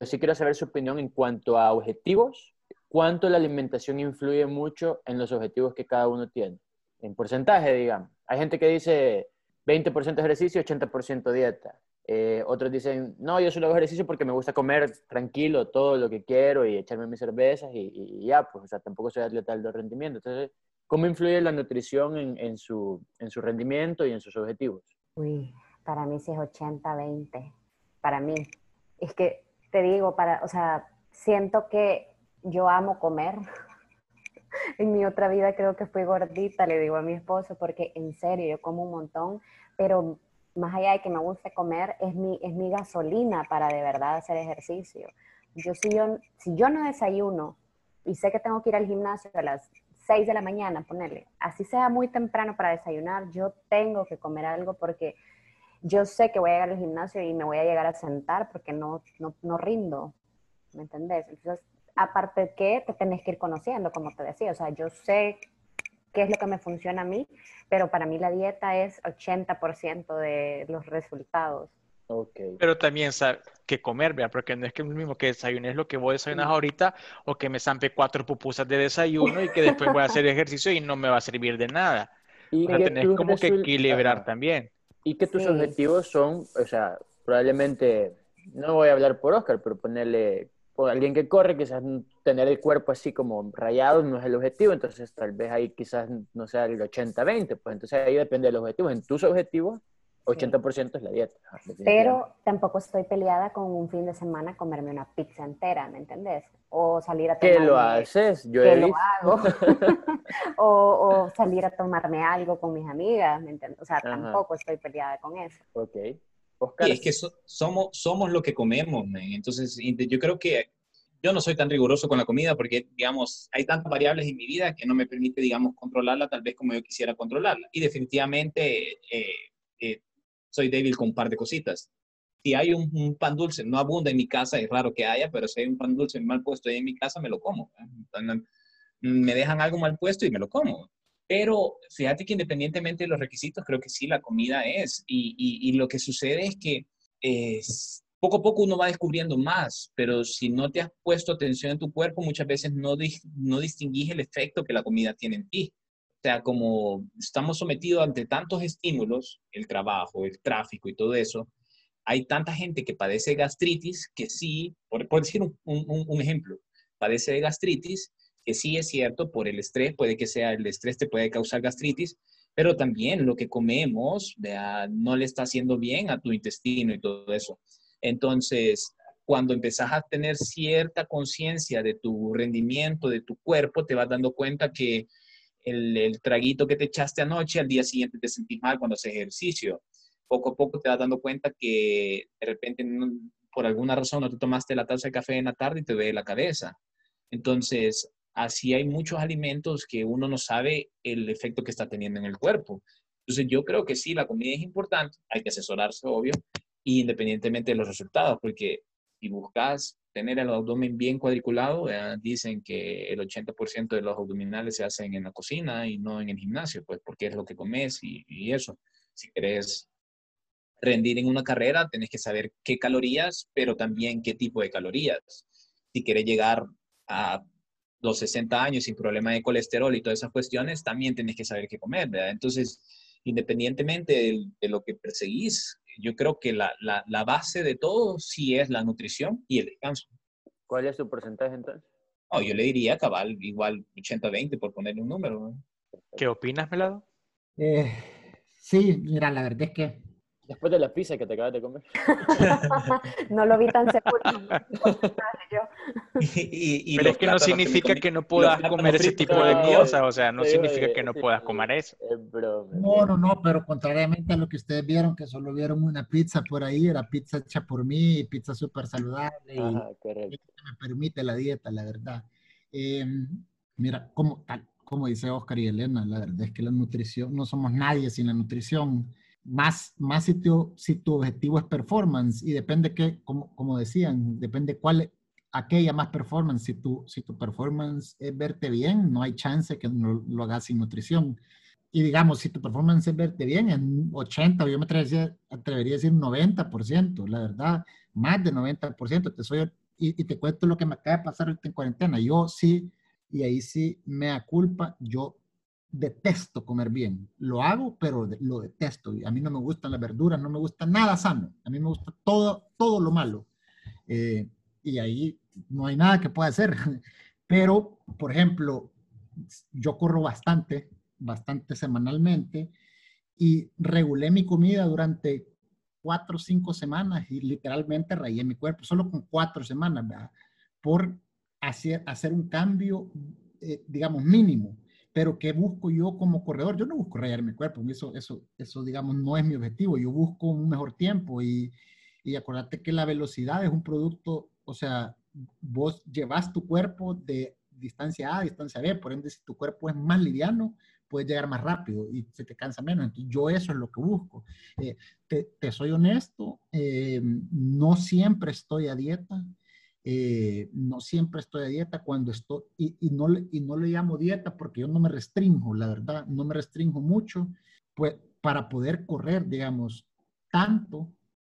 sí quiero saber su opinión en cuanto a objetivos, cuánto la alimentación influye mucho en los objetivos que cada uno tiene, en porcentaje, digamos. Hay gente que dice 20% ejercicio, 80% dieta. Eh, otros dicen, no, yo solo hago ejercicio porque me gusta comer tranquilo todo lo que quiero y echarme mis cervezas y, ya, pues, o sea, tampoco soy atleta de rendimiento. Entonces, ¿Cómo influye la nutrición en, en, su, en su rendimiento y en sus objetivos? Uy, para mí sí es 80-20. Para mí. Es que te digo, para, o sea, siento que yo amo comer. en mi otra vida creo que fui gordita, le digo a mi esposo, porque en serio, yo como un montón, pero más allá de que me guste comer, es mi, es mi gasolina para de verdad hacer ejercicio. Yo si, yo si yo no desayuno y sé que tengo que ir al gimnasio a las 6 de la mañana, ponerle, así sea muy temprano para desayunar, yo tengo que comer algo porque yo sé que voy a llegar al gimnasio y me voy a llegar a sentar porque no, no, no rindo, ¿me entendés? Entonces, aparte de que te tenés que ir conociendo, como te decía, o sea, yo sé qué es lo que me funciona a mí, pero para mí la dieta es 80% de los resultados. Okay. Pero también sabe que comer, ¿verdad? Porque no es que lo mismo que desayunes lo que voy a desayunar ahorita o que me zampe cuatro pupusas de desayuno y que después voy a hacer ejercicio y no me va a servir de nada. Y o tenés como que equilibrar también. Y que tus objetivos son, o sea, probablemente, no voy a hablar por Oscar, pero ponerle, por alguien que corre, quizás tener el cuerpo así como rayado no es el objetivo, entonces tal vez ahí quizás no sea el 80-20, pues entonces ahí depende del objetivo. En tus objetivos 80% es la dieta. Pero tampoco estoy peleada con un fin de semana comerme una pizza entera, ¿me entendés? O salir a tomar. ¿Qué lo haces? Yo he lo hago. o, salir a tomarme algo con mis amigas, ¿me entiendes? O sea, tampoco estoy peleada con eso. Ok. Oscar. es que somos, somos lo que comemos, entonces yo creo que yo no soy tan riguroso con la comida porque, digamos, hay tantas variables en mi vida que no me permite, digamos, controlarla tal vez como yo quisiera controlarla. Y definitivamente eh, eh, soy débil con un par de cositas. Si hay un, pan dulce, no abunda en mi casa, es raro que haya, pero si hay un pan dulce mal puesto en mi casa, me lo como. Me dejan algo mal puesto y me lo como. Pero fíjate que independientemente de los requisitos, creo que sí, la comida es. Y, y, lo que sucede es que es, poco a poco uno va descubriendo más, pero si no te has puesto atención en tu cuerpo, muchas veces no, no distinguís el efecto que la comida tiene en ti sea, como estamos sometidos ante tantos estímulos, el trabajo, el tráfico y todo eso, hay tanta gente que padece gastritis que sí, por, decir un, un, ejemplo, padece de gastritis, que sí es cierto, por el estrés, puede que sea el estrés te puede causar gastritis, pero también lo que comemos no le está haciendo bien a tu intestino y todo eso. Entonces, cuando empezás a tener cierta conciencia de tu rendimiento, de tu cuerpo, te vas dando cuenta que el, traguito que te echaste anoche, al día siguiente te sentís mal cuando haces ejercicio. Poco a poco te vas dando cuenta que de repente por alguna razón no te tomaste la taza de café en la tarde y te duele la cabeza. Entonces, así hay muchos alimentos que uno no sabe el efecto que está teniendo en el cuerpo. Entonces, yo creo que sí, la comida es importante, hay que asesorarse, obvio, independientemente de los resultados, porque si buscas tener el abdomen bien cuadriculado, dicen que el 80% de los abdominales se hacen en la cocina y no en el gimnasio, pues porque es lo que comes y, eso. Si querés rendir en una carrera, tenés que saber qué calorías, pero también qué tipo de calorías. Si querés llegar a los 60 años sin problema de colesterol y todas esas cuestiones, también tenés que saber qué comer, ¿verdad? Entonces, independientemente de, lo que perseguís, yo creo que la, la, la base de todo sí es la nutrición y el descanso. ¿Cuál es su porcentaje entonces? Oh, yo le diría cabal, igual 80-20 por ponerle un número. ¿no? ¿Qué opinas, Melado? Eh, sí, mira, la verdad es que Después de la pizza que te acabas de comer. no lo vi tan seguro. Y- y Pero es que no significa que no puedas comer ese tipo de cosas, o sea, no Sí, significa oye, que no sí, puedas comer eso. No, no, no, pero contrariamente a lo que ustedes vieron, que solo vieron una pizza por ahí, era pizza hecha por mí, pizza súper saludable y Ajá, correcto. me permite la dieta, la verdad. Eh, mira, como, tal, como dice Oscar y Elena, la verdad es que la nutrición, no somos nadie sin la nutrición. Más, más si, tu, si tu objetivo es performance y depende que, como, como decían, depende cuál, aquella más performance. Si tu, si tu performance es verte bien, no hay chance que no lo hagas sin nutrición. Y digamos, si tu performance es verte bien, en 80, yo me atrevería, atrevería a decir 90%, la verdad, más de 90%. Te soy, y, y te cuento lo que me acaba de pasar en cuarentena. Yo sí, y ahí sí me da culpa, yo detesto comer bien. Lo hago, pero lo detesto. A mí no me gustan las verduras, no me gusta nada sano. A mí me gusta todo, todo lo malo. Eh, y ahí no hay nada que pueda hacer. Pero, por ejemplo, yo corro bastante, bastante semanalmente y regulé mi comida durante cuatro o cinco semanas y literalmente rayé mi cuerpo, solo con cuatro semanas, ¿verdad? Por hacer, hacer un cambio, eh, digamos, mínimo. Pero ¿qué busco yo como corredor? Yo no busco rayar mi cuerpo, eso, eso, eso, digamos, no es mi objetivo. Yo busco un mejor tiempo y, y acuérdate que la velocidad es un producto, o sea, vos llevas tu cuerpo de distancia A distancia B, por ende, si tu cuerpo es más liviano, puedes llegar más rápido y se te cansa menos. Yo eso es lo que busco. Eh, te, te, soy honesto, eh, no siempre estoy a dieta. Eh, no siempre estoy a dieta cuando estoy, y, y, no, y no le llamo dieta porque yo no me restringo, la verdad, no me restringo mucho, pues para poder correr, digamos, tanto,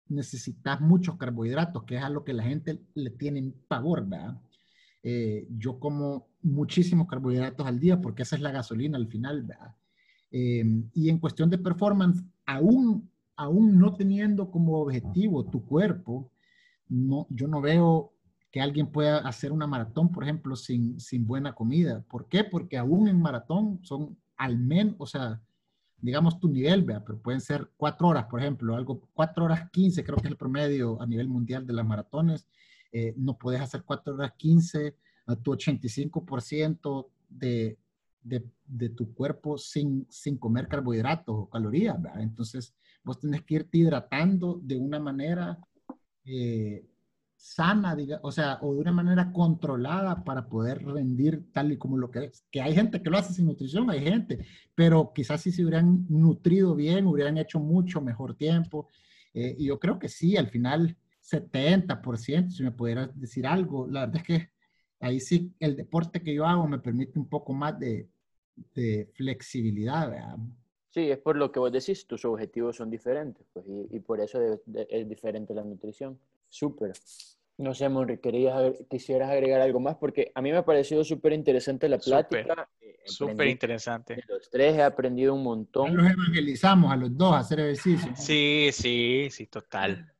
necesitas muchos carbohidratos, que es a lo que la gente le tiene pavor, ¿verdad? Eh, yo como muchísimos carbohidratos al día porque esa es la gasolina al final, ¿verdad? Eh, y en cuestión de performance, aún, aún no teniendo como objetivo tu cuerpo, no, yo no veo que alguien pueda hacer una maratón, por ejemplo, sin, sin buena comida. ¿Por qué? Porque aún en maratón son al menos, o sea, digamos tu nivel, vea, pero pueden ser cuatro horas, por ejemplo, algo, cuatro horas 15, creo que es el promedio a nivel mundial de las maratones. Eh, no puedes hacer cuatro horas 15 a tu 85% de, de, de, tu cuerpo sin, sin comer carbohidratos o calorías, ¿verdad? Entonces, vos tenés que irte hidratando de una manera eh, sana, diga, o sea, o de una manera controlada para poder rendir tal y como lo que es. Que hay gente que lo hace sin nutrición, hay gente, pero quizás si se hubieran nutrido bien, hubieran hecho mucho mejor tiempo. Eh, y yo creo que sí, al final 70%, si me pudieras decir algo, la verdad es que ahí sí el deporte que yo hago me permite un poco más de, de flexibilidad. ¿verdad? Sí, es por lo que vos decís, tus objetivos son diferentes, pues, y, por eso es diferente la nutrición. Súper. No sé, Monri, querías, quisieras agregar algo más, porque a mí me ha parecido súper interesante la plática. Súper interesante. Los tres he aprendido un montón. Los evangelizamos a los dos a hacer ejercicio. Sí, sí, sí, total.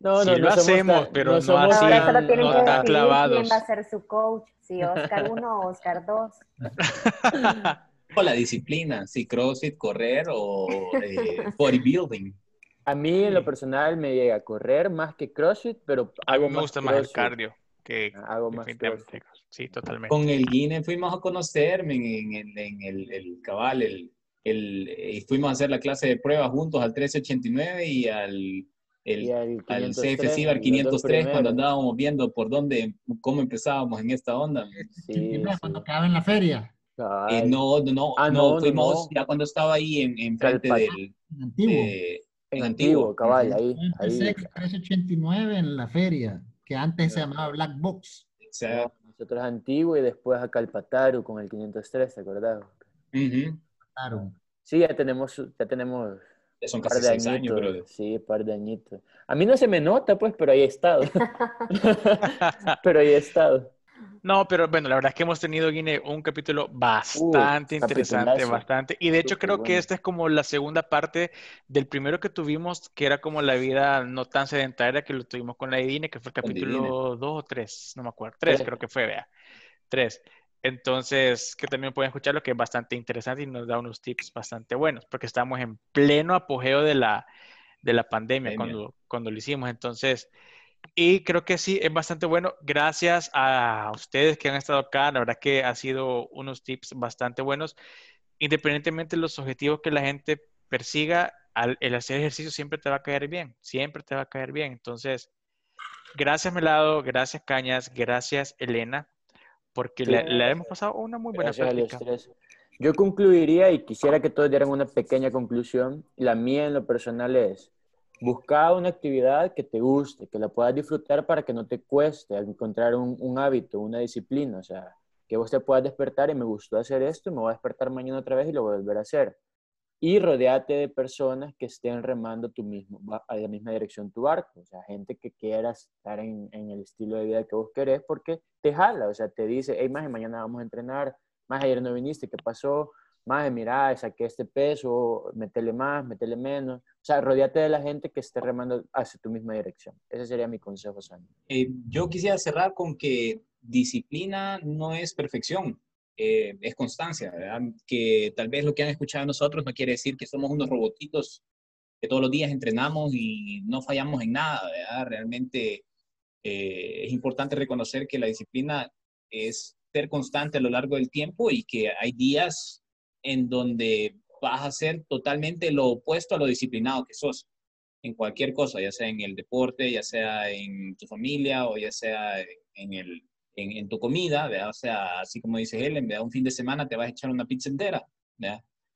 No, sí no, lo no hacemos, tan, pero no, no así, tienen no que tan decidir clavados. quién va a ser su coach, si Oscar 1 o Oscar 2. o la disciplina, si CrossFit, correr o eh, bodybuilding. A mí en lo personal me llega a correr más que CrossFit, pero hago me más gusta más el cardio que hago más. Sí, totalmente. Con el Guine fuimos a conocerme en, en, en el, el, cabal, el, el, y fuimos a hacer la clase de pruebas juntos al 1389 y al, el, y al, al CF al 503 cuando andábamos viendo por dónde, cómo empezábamos en esta onda. Sí, sí. Cuando quedaba en la feria. Eh, no, no, ah, no, no, fuimos no. ya cuando estaba ahí en, en frente del... Antiguo. Eh, en antiguo, cabal, ahí. ahí. 389 en la feria, que antes se llamaba Black Box. Exacto. No, nosotros antiguo y después a Calpataru con el 503, ¿te acordás? Uh -huh. Sí, ya tenemos, ya tenemos ya son casi seis años, bro. Sí, un par de añitos. A mí no se me nota, pues, pero ahí he estado. pero ahí he estado. No, pero bueno, la verdad es que hemos tenido, Guine, un capítulo bastante interesante, bastante. Y de hecho Súper creo que esta es como la segunda parte del primero que tuvimos, que era como la vida no tan sedentaria que lo tuvimos con la Idine, que fue el capítulo dos o tres, no me acuerdo. Tres Tres. creo que fue, vea. Tres. Entonces, que también pueden escucharlo, que es bastante interesante y nos da unos tips bastante buenos, porque estamos en pleno apogeo de la, de la pandemia Pandemia. cuando, cuando lo hicimos. Entonces, y creo que sí, es bastante bueno. Gracias a ustedes que han estado acá. La verdad que ha sido unos tips bastante buenos. Independientemente de los objetivos que la gente persiga, al- el hacer ejercicio siempre te va a caer bien. Siempre te va a caer bien. Entonces, gracias Melado, gracias Cañas, gracias Elena, porque le, le hemos pasado una muy buena Gracias a los plática. tres. Yo concluiría y quisiera que todos dieran una pequeña conclusión. La mía en lo personal es buscar una actividad que te guste, que la puedas disfrutar para que no te cueste encontrar un, hábito, una disciplina. O sea, que vos te puedas despertar y me gustó hacer esto, me voy a despertar mañana otra vez y lo voy a volver a hacer. Y rodeate de personas que estén remando tu mismo, a la misma dirección tu barco. O sea, gente que quiera estar en, en el estilo de vida que vos querés porque te jala. O sea, te dice, hey, más mañana vamos a entrenar, más ayer no viniste, ¿qué pasó? Más mira, saqué este peso, metele más, metele menos. O sea, rodeate de la gente que esté remando hacia tu misma dirección. Ese sería mi consejo, Sani. Eh, yo quisiera cerrar con que disciplina no es perfección, eh, es constancia. Que tal vez lo que han escuchado nosotros no quiere decir que somos unos robotitos que todos los días entrenamos y no fallamos en nada. Realmente eh, es importante reconocer que la disciplina es ser constante a lo largo del tiempo y que hay días en donde vas a ser totalmente lo opuesto a lo disciplinado que sos en cualquier cosa, ya sea en el deporte, ya sea en tu familia o ya sea en, el, en, tu comida, ¿verdad? o sea, así como dice Helen, ¿verdad? un fin de semana te vas a echar una pizza entera,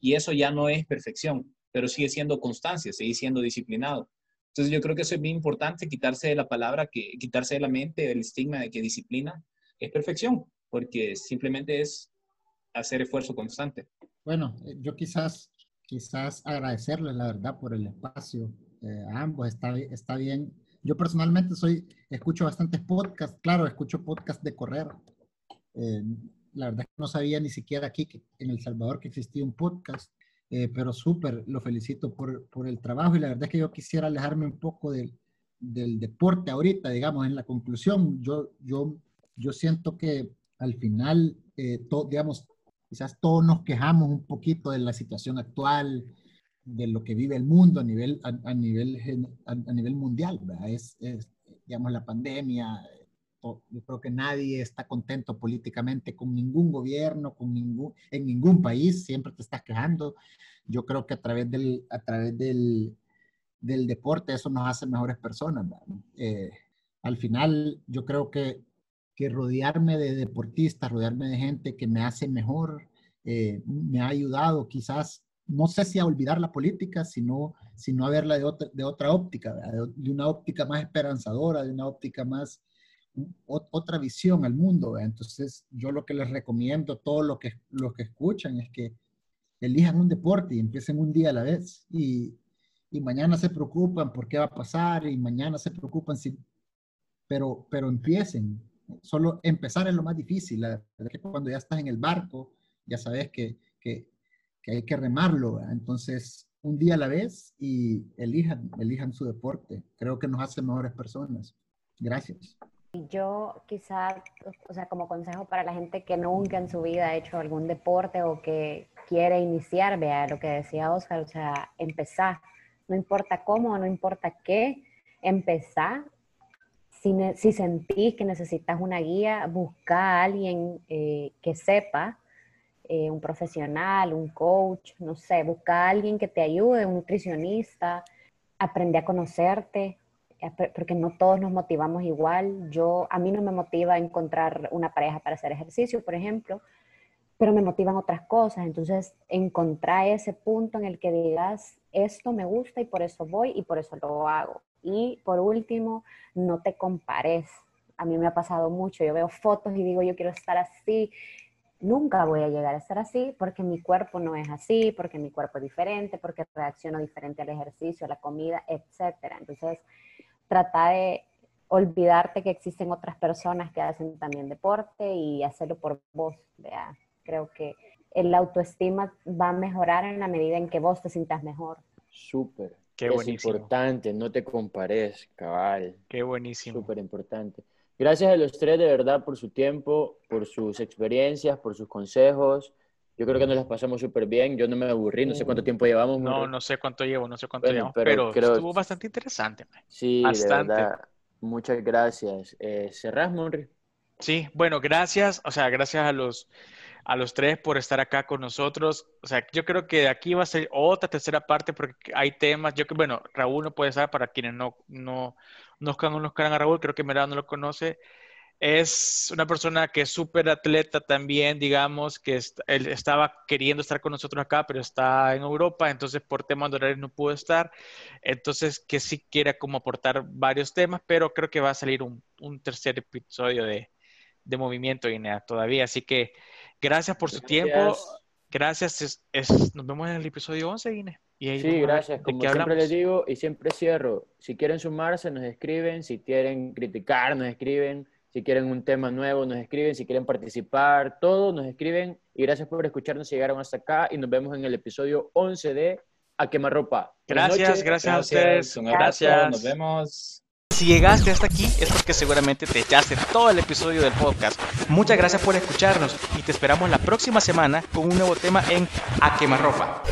y eso ya no es perfección, pero sigue siendo constancia, sigue siendo disciplinado. Entonces yo creo que eso es bien importante, quitarse de la palabra, que, quitarse de la mente el estigma de que disciplina es perfección, porque simplemente es hacer esfuerzo constante. Bueno, eh, yo quizás, quizás agradecerles, la verdad, por el espacio eh, a ambos. Está, está bien. Yo personalmente soy, escucho bastantes podcasts. Claro, escucho podcasts de correr. Eh, la verdad es que no sabía ni siquiera aquí que en El Salvador que existía un podcast. Eh, pero súper, lo felicito por, por el trabajo y la verdad es que yo quisiera alejarme un poco del, del deporte ahorita, digamos, en la conclusión. Yo, yo, yo siento que al final, eh, to- digamos, quizás todos nos quejamos un poquito de la situación actual, de lo que vive el mundo a nivel, a, a nivel, a, a nivel mundial, ¿verdad? Es, es, digamos, la pandemia. Yo creo que nadie está contento políticamente con ningún gobierno, con ningún, en ningún país, siempre te estás quejando. Yo creo que a través del, a través del, del deporte eso nos hace mejores personas. Eh, al final, yo creo que que rodearme de deportistas, rodearme de gente que me hace mejor, eh, me ha ayudado quizás, no sé si a olvidar la política, sino, sino a verla de otra, de otra óptica, de una óptica más esperanzadora, de una óptica más, o, otra visión al mundo. ¿verdad? Entonces, yo lo que les recomiendo a todos los que, los que escuchan es que elijan un deporte y empiecen un día a la vez. Y, y mañana se preocupan por qué va a pasar y mañana se preocupan si... Pero, pero empiecen, solo empezar es lo más difícil. La verdad cuando ya estás en el barco, ya sabes que, que, hay que remarlo. Entonces, un día a la vez y elijan, elijan su deporte. Creo que nos hace mejores personas. Gracias. Yo quizá, o sea, como consejo para la gente que nunca en su vida ha hecho algún deporte o que quiere iniciar, vea lo que decía Oscar, o sea, empezar. No importa cómo, no importa qué, empezar si, sentís que necesitas una guía, busca a alguien eh, que sepa, eh, un profesional, un coach, no sé, busca a alguien que te ayude, un nutricionista, aprende a conocerte, porque no todos nos motivamos igual. Yo, a mí no me motiva encontrar una pareja para hacer ejercicio, por ejemplo, pero me motivan otras cosas. Entonces, encontrar ese punto en el que digas, esto me gusta y por eso voy y por eso lo hago. Y por último, no te compares. A mí me ha pasado mucho. Yo veo fotos y digo, yo quiero estar así. Nunca voy a llegar a estar así porque mi cuerpo no es así, porque mi cuerpo es diferente, porque reacciono diferente al ejercicio, a la comida, etc. Entonces, trata de olvidarte que existen otras personas que hacen también deporte y hacerlo por vos. ¿vea? Creo que el autoestima va a mejorar en la medida en que vos te sientas mejor. Súper. Qué es buenísimo. importante, no te compares, cabal. Qué buenísimo. Súper importante. Gracias a los tres de verdad por su tiempo, por sus experiencias, por sus consejos. Yo creo que nos las pasamos súper bien. Yo no me aburrí, no sé cuánto tiempo llevamos. No, no sé cuánto llevo, no sé cuánto Bueno, llevamos, pero pero, creo- estuvo bastante interesante. man. Sí, bastante. de verdad. Muchas gracias. Eh, ¿Cerrás, Monry? Sí, bueno, gracias, o sea, gracias a los, a los tres por estar acá con nosotros. O sea, yo creo que aquí va a ser otra tercera parte porque hay temas, yo que, bueno, Raúl no puede estar para quienes no, no, no conozcan no conozcan a Raúl, creo que Merado no lo conoce. Es una persona que es súper atleta también, digamos, que est- él estaba queriendo estar con nosotros acá, pero está en Europa, entonces por temas de horarios no pudo estar. Entonces, que sí quiere como aportar varios temas, pero creo que va a salir un, un tercer episodio de, de Movimiento Guinea todavía. Así que gracias por su tiempo. Gracias. Gracias. es- es- nos vemos en el episodio 11, Guinea. Y ahí Sí, gracias. Como siempre hablamos. les digo y siempre cierro, si quieren sumarse, nos escriben, si quieren criticar, nos escriben, si quieren un tema nuevo, nos escriben, si quieren participar, todo nos escriben. Y gracias por escucharnos, llegaron hasta acá y nos vemos en el episodio 11 de A Quemarropa. Gracias, noches. gracias a ustedes. Un abrazo. Gracias. Nos vemos. Si llegaste hasta aquí es porque seguramente te echaste todo el episodio del podcast. Muchas gracias por escucharnos y te esperamos la próxima semana con un nuevo tema en A Quemarropa.